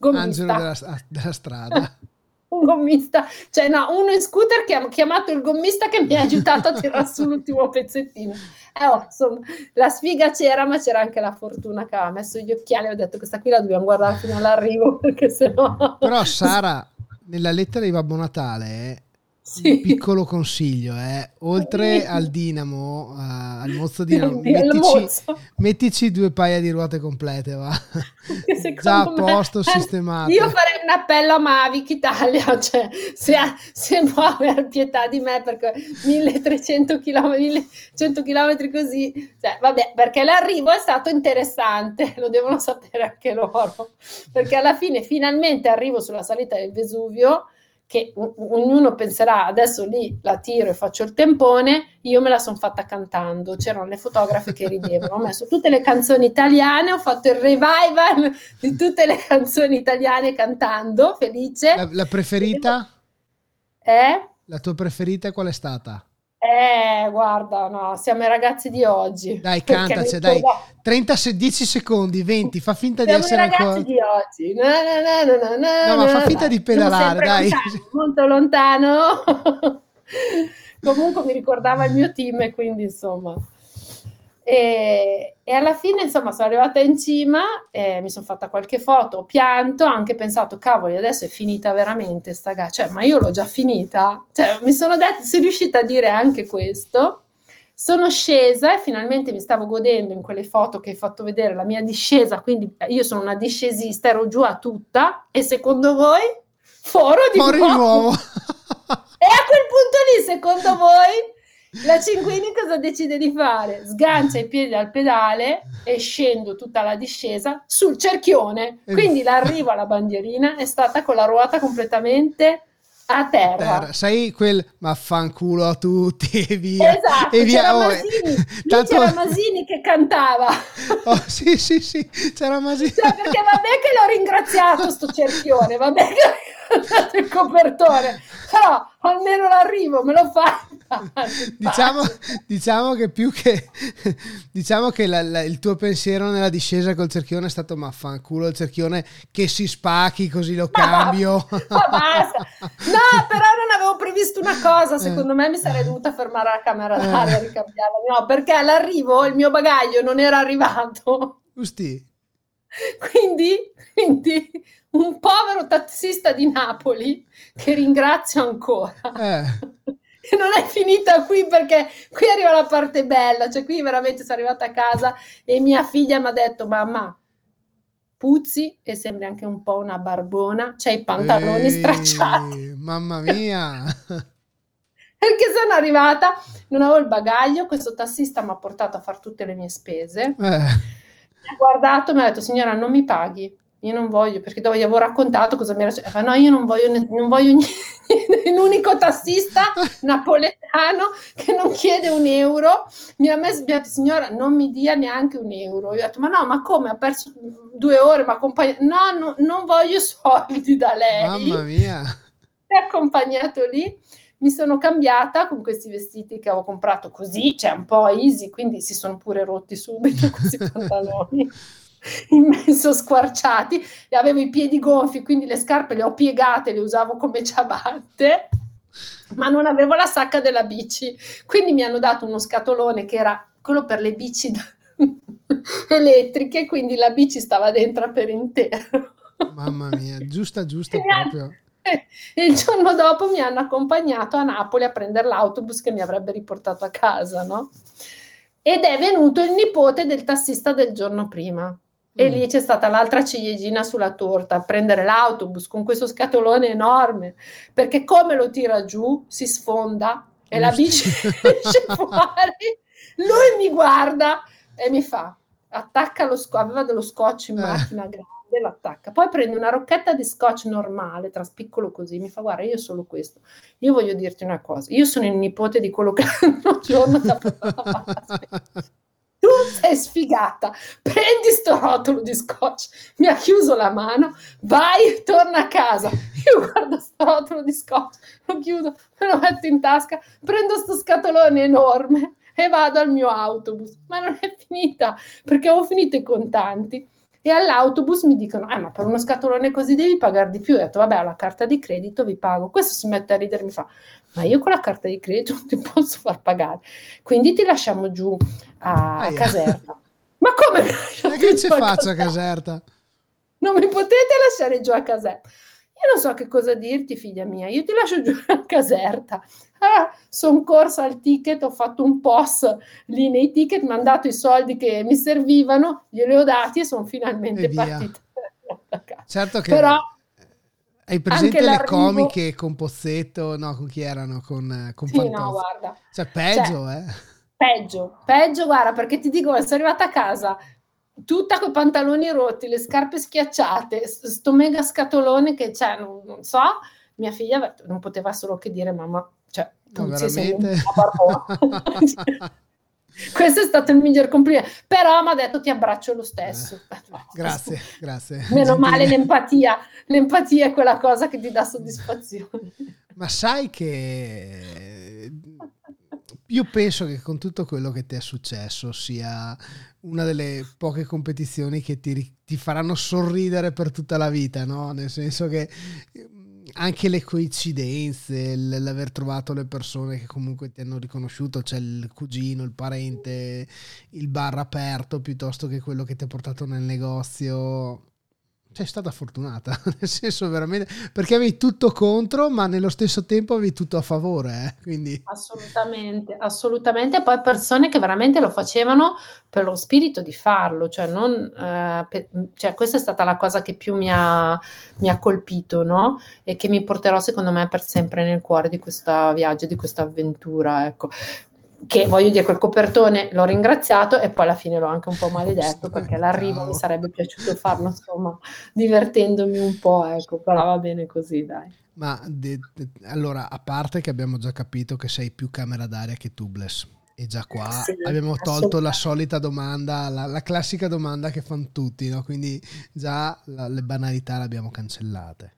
Angelo della, della strada. un gommista, cioè no, uno in scooter che ha chiamato il gommista che mi ha aiutato a tirare su l'ultimo pezzettino. Eh, oh, insomma, la sfiga c'era, ma c'era anche la fortuna che aveva messo gli occhiali e ho detto questa qui la dobbiamo guardare fino all'arrivo perché sennò... Però Sara, nella lettera di Babbo Natale sì. un piccolo consiglio, eh. oltre al dinamo, uh, al mozzo dinamo, mettici, mettici, due paia di ruote complete, va. Già a posto, me, sistemato. Io farei un appello a Mavic Italia, cioè, se, se può avere pietà di me perché 1300 km, 1100 km così, cioè, vabbè, perché l'arrivo è stato interessante, lo devono sapere anche loro, perché alla fine finalmente arrivo sulla salita del Vesuvio che ognuno penserà adesso lì la tiro e faccio il tempone, io me la sono fatta cantando, c'erano le fotografe che ridevano, ho messo tutte le canzoni italiane, ho fatto il revival di tutte le canzoni italiane cantando, felice. La, la preferita? Eh? La tua preferita qual è stata? Eh, guarda, no, siamo i ragazzi di oggi. Dai, cantaci, dai. 30, 10 secondi, 20, fa finta siamo di essere ancora... Siamo i ragazzi di oggi. No, no, no, no, ma fa finta di pedalare, dai. Molto lontano. Comunque mi ricordava il mio team quindi, insomma... E, e, alla fine, insomma, sono arrivata in cima, eh, mi sono fatta qualche foto, ho pianto, ho anche pensato, cavoli, adesso è finita veramente sta gara, cioè, ma io l'ho già finita, cioè, mi sono detta, sono riuscita a dire anche questo. Sono scesa e finalmente mi stavo godendo in quelle foto che hai fatto vedere la mia discesa, quindi io sono una discesista, ero giù a tutta e secondo voi foro di Foro nuovo. nuovo. e a quel punto lì, secondo voi la Cinquini cosa decide di fare? Sgancia i piedi al pedale e scendo tutta la discesa sul cerchione. Quindi l'arrivo alla bandierina è stata con la ruota completamente a terra. terra. Sai quel ma fanculo a tutti e via. Esatto, e via. c'era, oh, Masini, tanto... c'era Masini che cantava. Oh, sì, sì, sì, c'era Masini. Cioè, perché vabbè che l'ho ringraziato sto cerchione, vabbè che ho dato il copertore, però almeno l'arrivo me lo fa. Diciamo, diciamo, che più che diciamo che la, la, il tuo pensiero nella discesa col cerchione è stato ma fanculo il cerchione che si spacchi così lo cambio no, basta. no però non avevo previsto una cosa secondo me mi sarei dovuta fermare la camera d'aria e ricambiarla. No perché all'arrivo il mio bagaglio non era arrivato. Giusti quindi, quindi un povero tassista di Napoli che ringrazio ancora eh non è finita qui perché qui arriva la parte bella, cioè qui veramente sono arrivata a casa e mia figlia mi ha detto mamma puzzi e sembri anche un po' una barbona, c'hai i pantaloni Ehi, stracciati. Mamma mia! perché sono arrivata, non avevo il bagaglio, questo tassista mi ha portato a fare tutte le mie spese. Eh. Mi ha guardato e mi ha detto signora non mi paghi io non voglio, perché dopo gli avevo raccontato cosa mi era successo, no, io non voglio, non voglio niente, un unico tassista napoletano che non chiede un euro, mi ha messo, mi ha detto, signora, non mi dia neanche un euro, io ho detto, ma no, ma come, ha perso due ore, ma accompagna, no, no, non voglio soldi da lei, mamma mia, mi ha accompagnato lì, mi sono cambiata con questi vestiti che avevo comprato così, cioè un po' easy, quindi si sono pure rotti subito questi pantaloni immenso squarciati e avevo i piedi gonfi, quindi le scarpe le ho piegate, le usavo come ciabatte, ma non avevo la sacca della bici. Quindi mi hanno dato uno scatolone che era quello per le bici elettriche, quindi la bici stava dentro per intero. Mamma mia, giusta, giusta proprio. E il giorno dopo mi hanno accompagnato a Napoli a prendere l'autobus che mi avrebbe riportato a casa, no? Ed è venuto il nipote del tassista del giorno prima. E lì c'è stata l'altra ciliegina sulla torta, a prendere l'autobus con questo scatolone enorme, perché come lo tira giù si sfonda e la bici esce fuori. Lui mi guarda e mi fa, attacca lo scotch, aveva dello scotch in eh. macchina grande l'attacca. Poi prende una rocchetta di scotch normale, traspiccolo così, mi fa guarda, io solo questo. Io voglio dirti una cosa, io sono il nipote di quello che l'altro giorno ti ha tu sei sfigata, prendi sto rotolo di scotch, mi ha chiuso la mano, vai, torna a casa. Io guardo sto rotolo di scotch, lo chiudo, me lo metto in tasca, prendo sto scatolone enorme e vado al mio autobus. Ma non è finita, perché ho finito i contanti e all'autobus mi dicono, ah ma per uno scatolone così devi pagare di più. Ho detto, vabbè, ho la carta di credito, vi pago. Questo si mette a ridere, mi fa, ma io con la carta di credito non ti posso far pagare. Quindi ti lasciamo giù a ah, Caserta. ma come? Ma che ci faccio a Caserta? Non mi potete lasciare giù a Caserta. Io non so che cosa dirti, figlia mia, io ti lascio giù a Caserta. Ah, sono corsa al ticket, ho fatto un post lì nei ticket, mi hanno dato i soldi che mi servivano, glieli ho dati e sono finalmente e partita. Certo che Però, hai presente le comiche con Pozzetto? No, con chi erano? Con, con sì, no, guarda. Cioè, peggio, cioè, eh. Peggio, peggio, guarda, perché ti dico, sono arrivata a casa tutta con i pantaloni rotti, le scarpe schiacciate, sto mega scatolone che c'è, non, non, so, mia figlia non poteva solo che dire mamma, cioè, no, sei Questo è stato il miglior complimento, però mi ha detto ti abbraccio lo stesso. Eh, grazie, grazie. Meno Gentile. male l'empatia, l'empatia è quella cosa che ti dà soddisfazione. Ma sai che io penso che con tutto quello che ti è successo sia una delle poche competizioni che ti, ti faranno sorridere per tutta la vita, no? Nel senso che anche le coincidenze, l'aver trovato le persone che comunque ti hanno riconosciuto, cioè il cugino, il parente, il bar aperto piuttosto che quello che ti ha portato nel negozio, sei stata fortunata, nel senso veramente, perché avevi tutto contro, ma nello stesso tempo avevi tutto a favore. Eh? Quindi... Assolutamente, assolutamente. Poi persone che veramente lo facevano per lo spirito di farlo, cioè, non, eh, per, cioè questa è stata la cosa che più mi ha, mi ha colpito, no? E che mi porterò secondo me per sempre nel cuore di questo viaggio, di questa avventura, ecco che voglio dire, quel copertone l'ho ringraziato e poi alla fine l'ho anche un po' maledetto perché l'arrivo mi sarebbe piaciuto farlo, insomma, divertendomi un po', ecco, però va bene così, dai. Ma de, de, allora, a parte che abbiamo già capito che sei più camera d'aria che tubeless, e già qua sì, abbiamo tolto la solita domanda, la, la, classica domanda che fanno tutti, no? quindi già la, le banalità le abbiamo cancellate.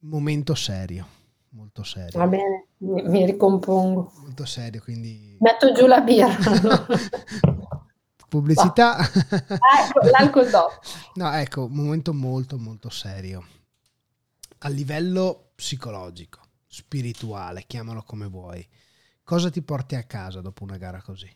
Momento serio molto serio. Va bene, mi, mi ricompongo. Molto serio, quindi... Metto giù la birra. Pubblicità. Ah, ecco, l'alcol dopo. No, ecco, un momento molto molto serio. A livello psicologico, spirituale, chiamalo come vuoi. Cosa ti porti a casa dopo una gara così?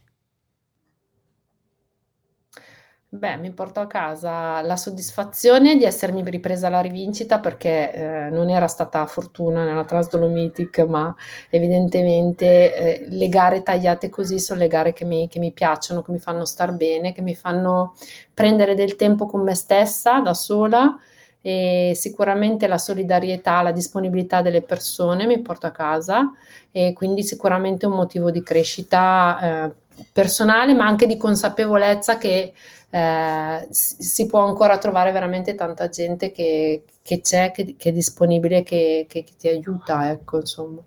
Beh, mi porto a casa la soddisfazione di essermi ripresa la rivincita perché eh, non era stata fortuna nella Transdolomitic, ma evidentemente eh, le gare tagliate così sono le gare che mi, che mi piacciono, che mi fanno star bene, che mi fanno prendere del tempo con me stessa da sola e sicuramente la solidarietà, la disponibilità delle persone mi porto a casa e quindi sicuramente un motivo di crescita eh, personale, ma anche di consapevolezza che eh, si può ancora trovare veramente tanta gente che, che c'è, che, che, è disponibile, che, che, ti aiuta, ecco, insomma.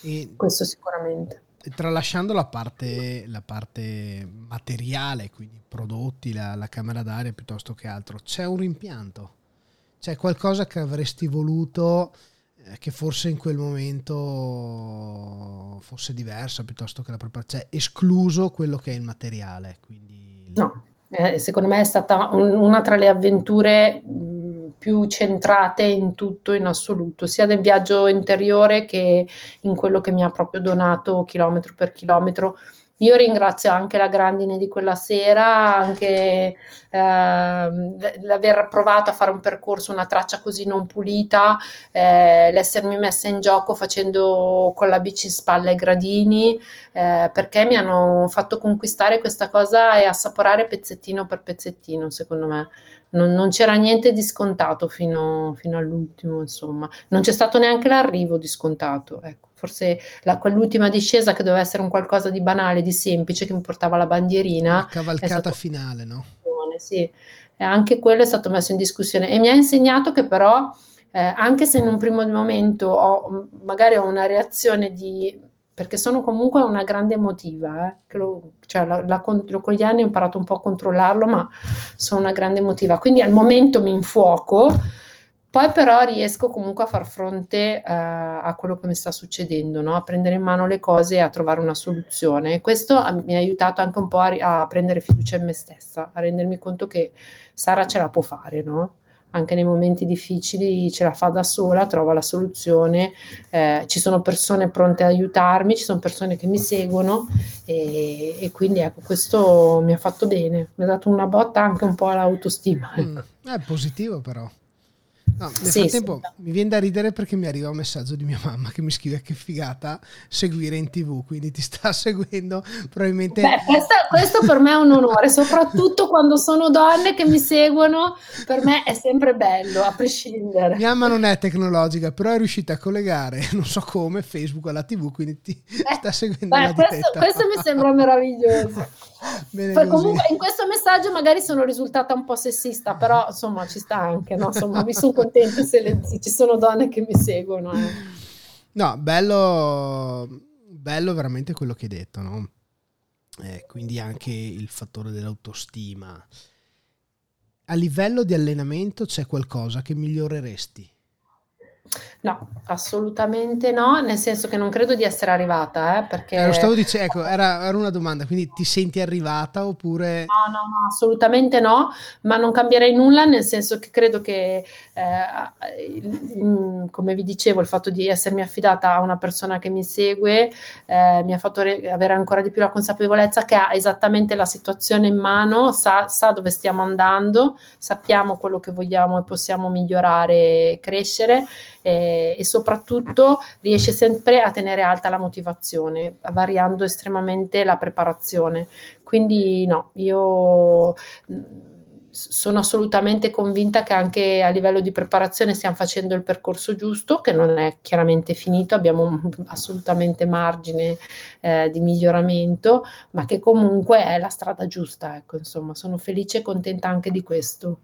E Questo sicuramente. Tralasciando la parte, la parte materiale, quindi prodotti, la, la camera d'aria piuttosto che altro, c'è un rimpianto? C'è qualcosa che avresti voluto eh, che forse in quel momento fosse diversa piuttosto che la preparazione, cioè escluso quello che è il materiale. Quindi... No, eh, secondo me è stata un, una tra le avventure mh, più centrate in tutto, in assoluto, sia nel viaggio interiore che in quello che mi ha proprio donato chilometro per chilometro io ringrazio anche la grandine di quella sera, anche eh, l'aver provato a fare un percorso, una traccia così non pulita, eh, l'essermi messa in gioco facendo con la bici in spalla i gradini, eh, perché mi hanno fatto conquistare questa cosa e assaporare pezzettino per pezzettino, secondo me. Non, non, c'era niente di scontato fino, fino, all'ultimo, insomma. Non c'è stato neanche l'arrivo di scontato, ecco forse la, quell'ultima discesa che doveva essere un qualcosa di banale, di semplice, che mi portava la bandierina. La cavalcata finale, no? Sì, E anche quello è stato messo in discussione e mi ha insegnato che però, eh, anche se in un primo momento ho, magari ho una reazione di perché sono comunque una grande emotiva, eh, lo, cioè la, la, con gli anni ho imparato un po' a controllarlo, ma sono una grande emotiva, quindi al momento mi infuoco, poi però riesco comunque a far fronte uh, a quello che mi sta succedendo, no? a prendere in mano le cose e a trovare una soluzione. Questo mi ha aiutato anche un po' a, a, prendere fiducia in me stessa, a rendermi conto che Sara ce la può fare, no? anche nei momenti difficili ce la fa da sola, trova la soluzione, eh, ci sono persone pronte ad aiutarmi, ci sono persone che mi seguono e, e, quindi ecco questo mi ha fatto bene, mi ha dato una botta anche un po' all'autostima. Mm, è positivo però. No, nel sì, frattempo sì. mi viene da ridere perché mi arriva un messaggio di mia mamma che mi scrive che figata seguire in tv, quindi ti sta seguendo probabilmente... Beh, questo, questo per me è un onore, soprattutto quando sono donne che mi seguono, per me è sempre bello, a prescindere. Mia mamma non è tecnologica, però è riuscita a collegare, non so come, Facebook alla tv, quindi ti eh, sta seguendo beh, questo, questo mi sembra meraviglioso. Poi, comunque in questo messaggio magari sono risultata un po' sessista, però insomma ci sta anche, no? insomma mi sono contenta se, le, se, ci sono donne che mi seguono. Eh. No, bello, bello veramente quello che hai detto, no? Eh, quindi anche il fattore dell'autostima. A livello di allenamento c'è qualcosa che miglioreresti? No, assolutamente no, nel senso che non credo di essere arrivata, eh, perché... Eh, lo stavo dicendo, ecco, era, era, una domanda, quindi ti senti arrivata oppure... No, no, no, assolutamente no, ma non cambierei nulla, nel senso che credo che, eh, come vi dicevo, il fatto di essermi affidata a una persona che mi segue eh, mi ha fatto re- avere ancora di più la consapevolezza che ha esattamente la situazione in mano, sa, sa dove stiamo andando, sappiamo quello che vogliamo e possiamo migliorare crescere eh, e soprattutto riesce sempre a tenere alta la motivazione, variando estremamente la preparazione. Quindi no, io sono assolutamente convinta che anche a livello di preparazione stiamo facendo il percorso giusto, che non è chiaramente finito, abbiamo assolutamente margine eh, di miglioramento, ma che comunque è la strada giusta. Ecco, insomma, sono felice e contenta anche di questo.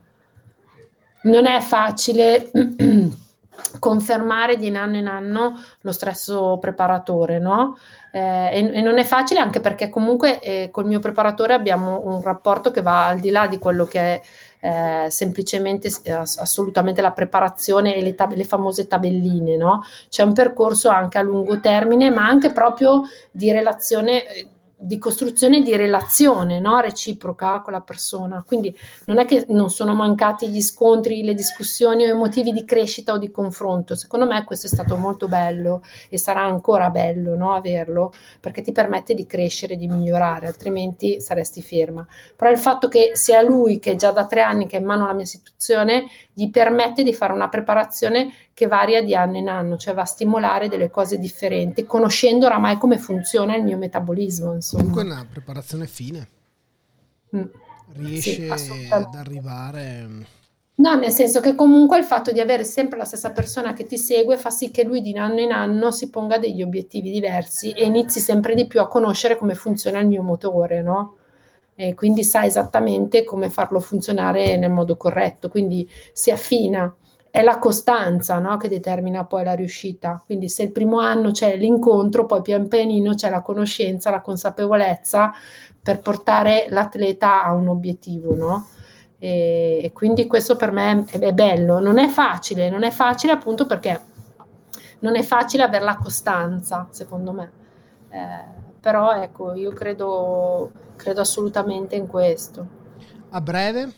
Non è facile confermare di anno in anno lo stesso preparatore, no? Eh, e, e, non è facile anche perché comunque eh, col mio preparatore abbiamo un rapporto che va al di là di quello che è eh, semplicemente assolutamente la preparazione e le, tab- le famose tabelline, no? C'è un percorso anche a lungo termine, ma anche proprio di relazione eh, di costruzione di relazione no? reciproca con la persona. Quindi non è che non sono mancati gli scontri, le discussioni o i motivi di crescita o di confronto. Secondo me questo è stato molto bello e sarà ancora bello no? averlo perché ti permette di crescere, di migliorare, altrimenti saresti ferma. Però il fatto che sia lui che già da tre anni che è in mano la mia situazione gli permette di fare una preparazione che varia di anno in anno, cioè va a stimolare delle cose differenti, conoscendo oramai come funziona il mio metabolismo. Insomma. Comunque è una preparazione fine. Mm. Riesce sì, ad arrivare... No, nel senso che comunque il fatto di avere sempre la stessa persona che ti segue fa sì che lui di anno in anno si ponga degli obiettivi diversi e inizi sempre di più a conoscere come funziona il mio motore, no? e quindi sa esattamente come farlo funzionare nel modo corretto, quindi si affina. È la costanza no, che determina poi la riuscita. Quindi se il primo anno c'è l'incontro, poi pian pianino c'è la conoscenza, la consapevolezza per portare l'atleta a un obiettivo, no? E, e quindi questo per me è, è bello. Non è facile, non è facile appunto perché non è facile avere la costanza, secondo me. Eh, però ecco, io credo, credo assolutamente in questo. A breve?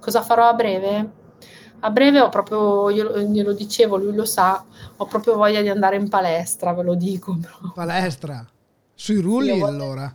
Cosa farò a breve? A breve ho proprio, io glielo dicevo, lui lo sa, ho proprio voglia di andare in palestra, ve lo dico. Palestra? Sui rulli sì, allora?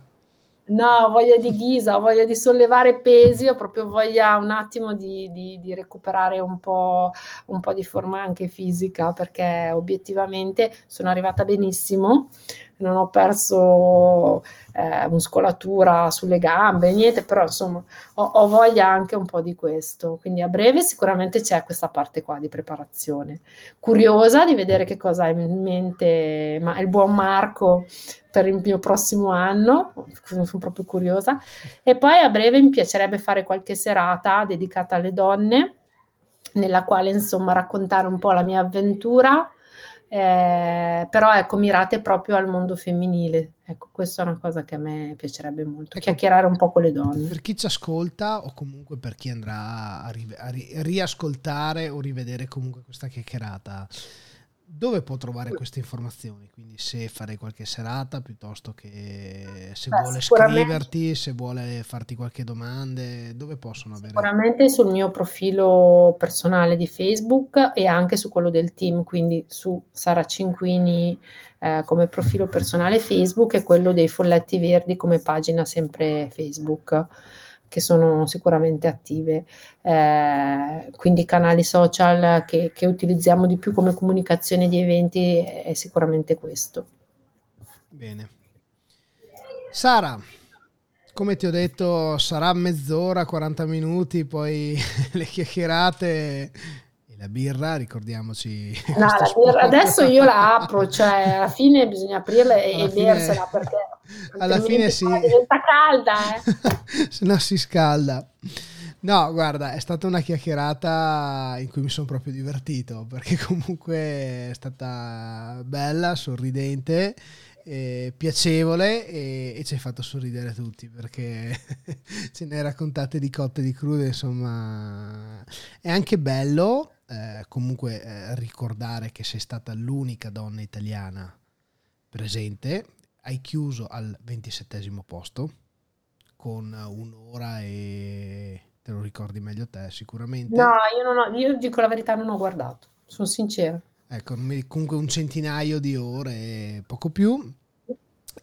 No, ho voglia di ghisa, ho voglia di sollevare pesi, ho proprio voglia un attimo di, di, di recuperare un po', un po', di forma anche fisica, perché obiettivamente sono arrivata benissimo, non ho perso eh, muscolatura sulle gambe, niente, però insomma ho, ho, voglia anche un po' di questo. Quindi a breve sicuramente c'è questa parte qua di preparazione. Curiosa di vedere che cosa ha in mente ma, il buon Marco per il mio prossimo anno, sono proprio curiosa. E poi a breve mi piacerebbe fare qualche serata dedicata alle donne, nella quale insomma raccontare un po' la mia avventura eh, però ecco, mirate proprio al mondo femminile. Ecco, questa è una cosa che a me piacerebbe molto, ecco, chiacchierare un po' con le donne. Per chi ci ascolta o comunque per chi andrà a, ri- a ri- riascoltare o rivedere comunque questa chiacchierata, dove può trovare queste informazioni? Quindi se fare qualche serata piuttosto che se Beh, vuole scriverti, se vuole farti qualche domanda, dove possono avere? Sicuramente sul mio profilo personale di Facebook e anche su quello del team, quindi su Sara Cinquini eh, come profilo personale Facebook e quello dei Folletti Verdi come pagina sempre Facebook che sono sicuramente attive, eh, quindi canali social che, che, utilizziamo di più come comunicazione di eventi è sicuramente questo. Bene. Sara, come ti ho detto, sarà mezz'ora, 40 minuti, poi le chiacchierate la birra, ricordiamoci. No, la birra, adesso io la apro, cioè alla fine bisogna aprirla e, e bersela perché alla fine sì. diventa calda, eh. se no si scalda. No, guarda, è stata una chiacchierata in cui mi sono proprio divertito perché comunque è stata bella, sorridente, eh, piacevole e, e, ci hai fatto sorridere tutti perché ce ne raccontate di cotte di crude, insomma è anche bello eh, comunque eh, ricordare che sei stata l'unica donna italiana presente, hai chiuso al 27 posto con un'ora e te lo ricordi meglio te sicuramente. No, io non ho, io dico la verità, non ho guardato, sono sincera. Ecco, comunque un centinaio di ore, poco più.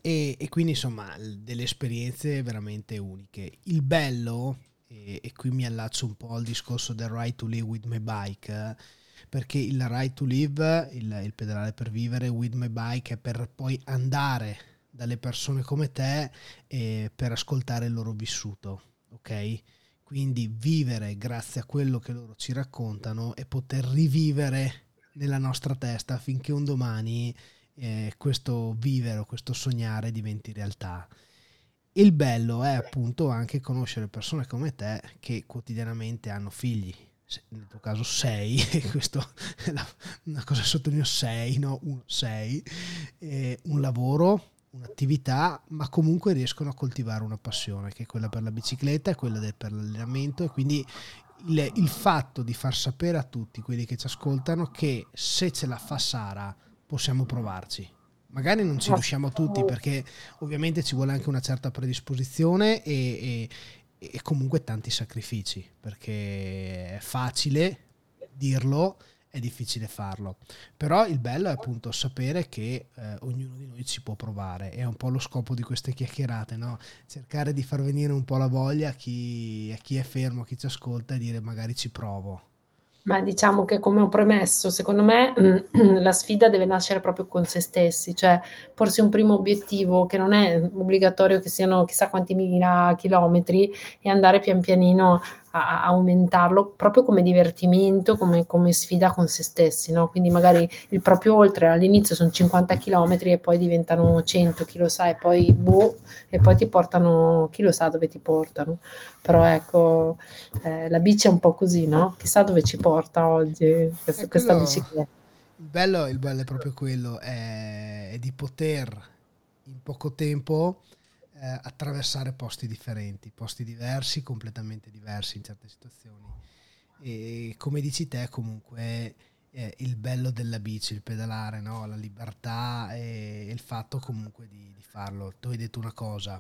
E, e quindi insomma delle esperienze veramente uniche. Il bello e, e, qui mi allaccio un po' al discorso del right to live with my bike, perché il right to live, il, il pedalare per vivere with my bike è per poi andare dalle persone come te e per ascoltare il loro vissuto, ok? Quindi vivere grazie a quello che loro ci raccontano e poter rivivere nella nostra testa affinché un domani eh, questo vivere questo sognare diventi realtà. Il bello è appunto anche conoscere persone come te che quotidianamente hanno figli, nel tuo caso sei, e questo è una cosa sottolineo sei, no? Uno, sei, un lavoro, un'attività, ma comunque riescono a coltivare una passione che è quella per la bicicletta e quella del, per l'allenamento. E quindi il, il fatto di far sapere a tutti quelli che ci ascoltano che se ce la fa Sara possiamo provarci. Magari non ci riusciamo tutti perché ovviamente ci vuole anche una certa predisposizione e, e, e comunque tanti sacrifici perché è facile dirlo è difficile farlo. Però il bello è appunto sapere che eh, ognuno di noi ci può provare. È un po' lo scopo di queste chiacchierate no? cercare di far venire un po' la voglia a chi, a chi è fermo a chi ci ascolta e dire magari ci provo. Ma diciamo che come ho premesso, secondo me la sfida deve nascere proprio con se stessi, cioè porsi un primo obiettivo che non è obbligatorio che siano chissà quanti mila chilometri e andare pian pianino a, a aumentarlo proprio come divertimento, come, come, sfida con se stessi, no? Quindi magari il proprio oltre all'inizio sono 50 km e poi diventano 100, chi lo sa, e poi boh, e poi ti portano, chi lo sa dove ti portano. Però ecco, eh, la bici è un po' così, no? Chissà dove ci porta oggi questa, questa bicicletta. Il bello, il bello è proprio quello, è, è di poter in poco tempo eh, attraversare posti differenti, posti diversi, completamente diversi in certe situazioni. E come dici te, comunque eh, il bello della bici, il pedalare, no? la libertà e il fatto comunque di, di farlo. Tu hai detto una cosa,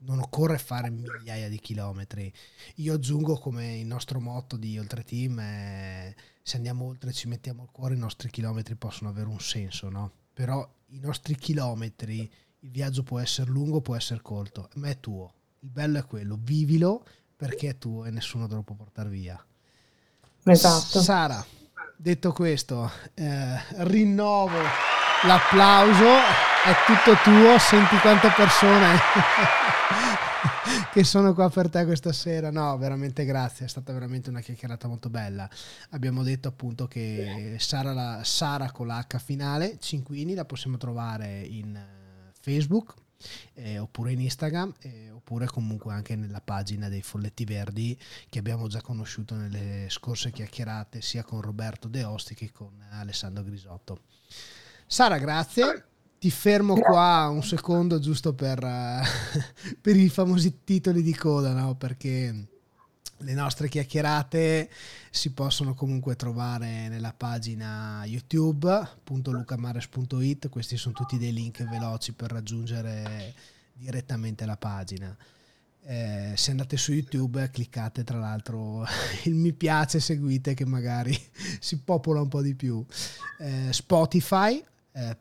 non occorre fare migliaia di chilometri. Io aggiungo come il nostro motto di Oltre Team è se andiamo oltre ci mettiamo il cuore, i nostri chilometri possono avere un senso, no? Però i nostri chilometri il viaggio può essere lungo, può essere corto, ma è tuo. Il bello è quello, vivilo perché è tuo e nessuno te lo può portare via. Esatto. Sara, detto questo, eh, rinnovo l'applauso è tutto tuo, senti quante persone che sono qua per te questa sera. No, veramente grazie, è stata veramente una chiacchierata molto bella. Abbiamo detto appunto che Sara, la, Sara con l'H finale, Cinquini, la possiamo trovare in Facebook. Eh, oppure in Instagram eh, oppure comunque anche nella pagina dei Folletti Verdi che abbiamo già conosciuto nelle scorse chiacchierate sia con Roberto De Osti che con Alessandro Grisotto. Sara, grazie ti fermo qua un secondo giusto per, uh, per i famosi titoli di coda, no? perché le nostre chiacchierate si possono comunque trovare nella pagina youtube.lucamares.it, questi sono tutti dei link veloci per raggiungere direttamente la pagina. Eh, se andate su YouTube cliccate tra l'altro il mi piace, seguite che magari si popola un po' di più. Eh, Spotify eh,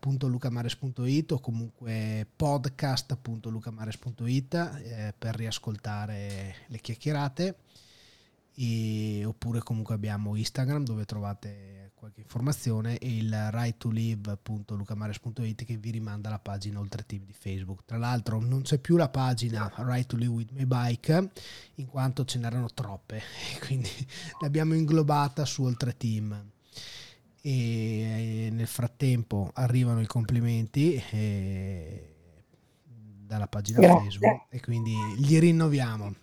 o comunque podcast.lucamares.it eh, per riascoltare le chiacchierate e, oppure comunque abbiamo Instagram dove trovate qualche informazione e il right to live.lucamares.it che vi rimanda alla pagina oltre team di Facebook. Tra l'altro non c'è più la pagina Right to Live with My Bike in quanto ce n'erano troppe quindi l'abbiamo inglobata su oltre team e nel frattempo arrivano i complimenti eh, dalla pagina Grazie. Facebook e quindi li rinnoviamo.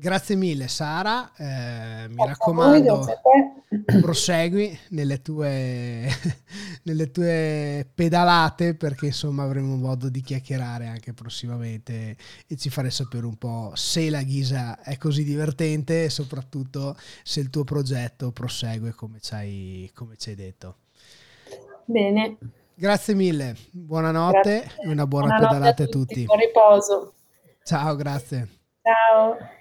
Grazie mille Sara, eh, mi raccomando prosegui nelle tue, nelle tue pedalate perché insomma avremo modo di chiacchierare anche prossimamente e ci fare sapere un po' se la ghisa è così divertente e soprattutto se il tuo progetto prosegue come ci hai, come ci hai detto. Bene. Grazie mille, buonanotte grazie. e una buona buonanotte pedalata a tutti. a tutti. Buon riposo. Ciao, grazie. Ciao.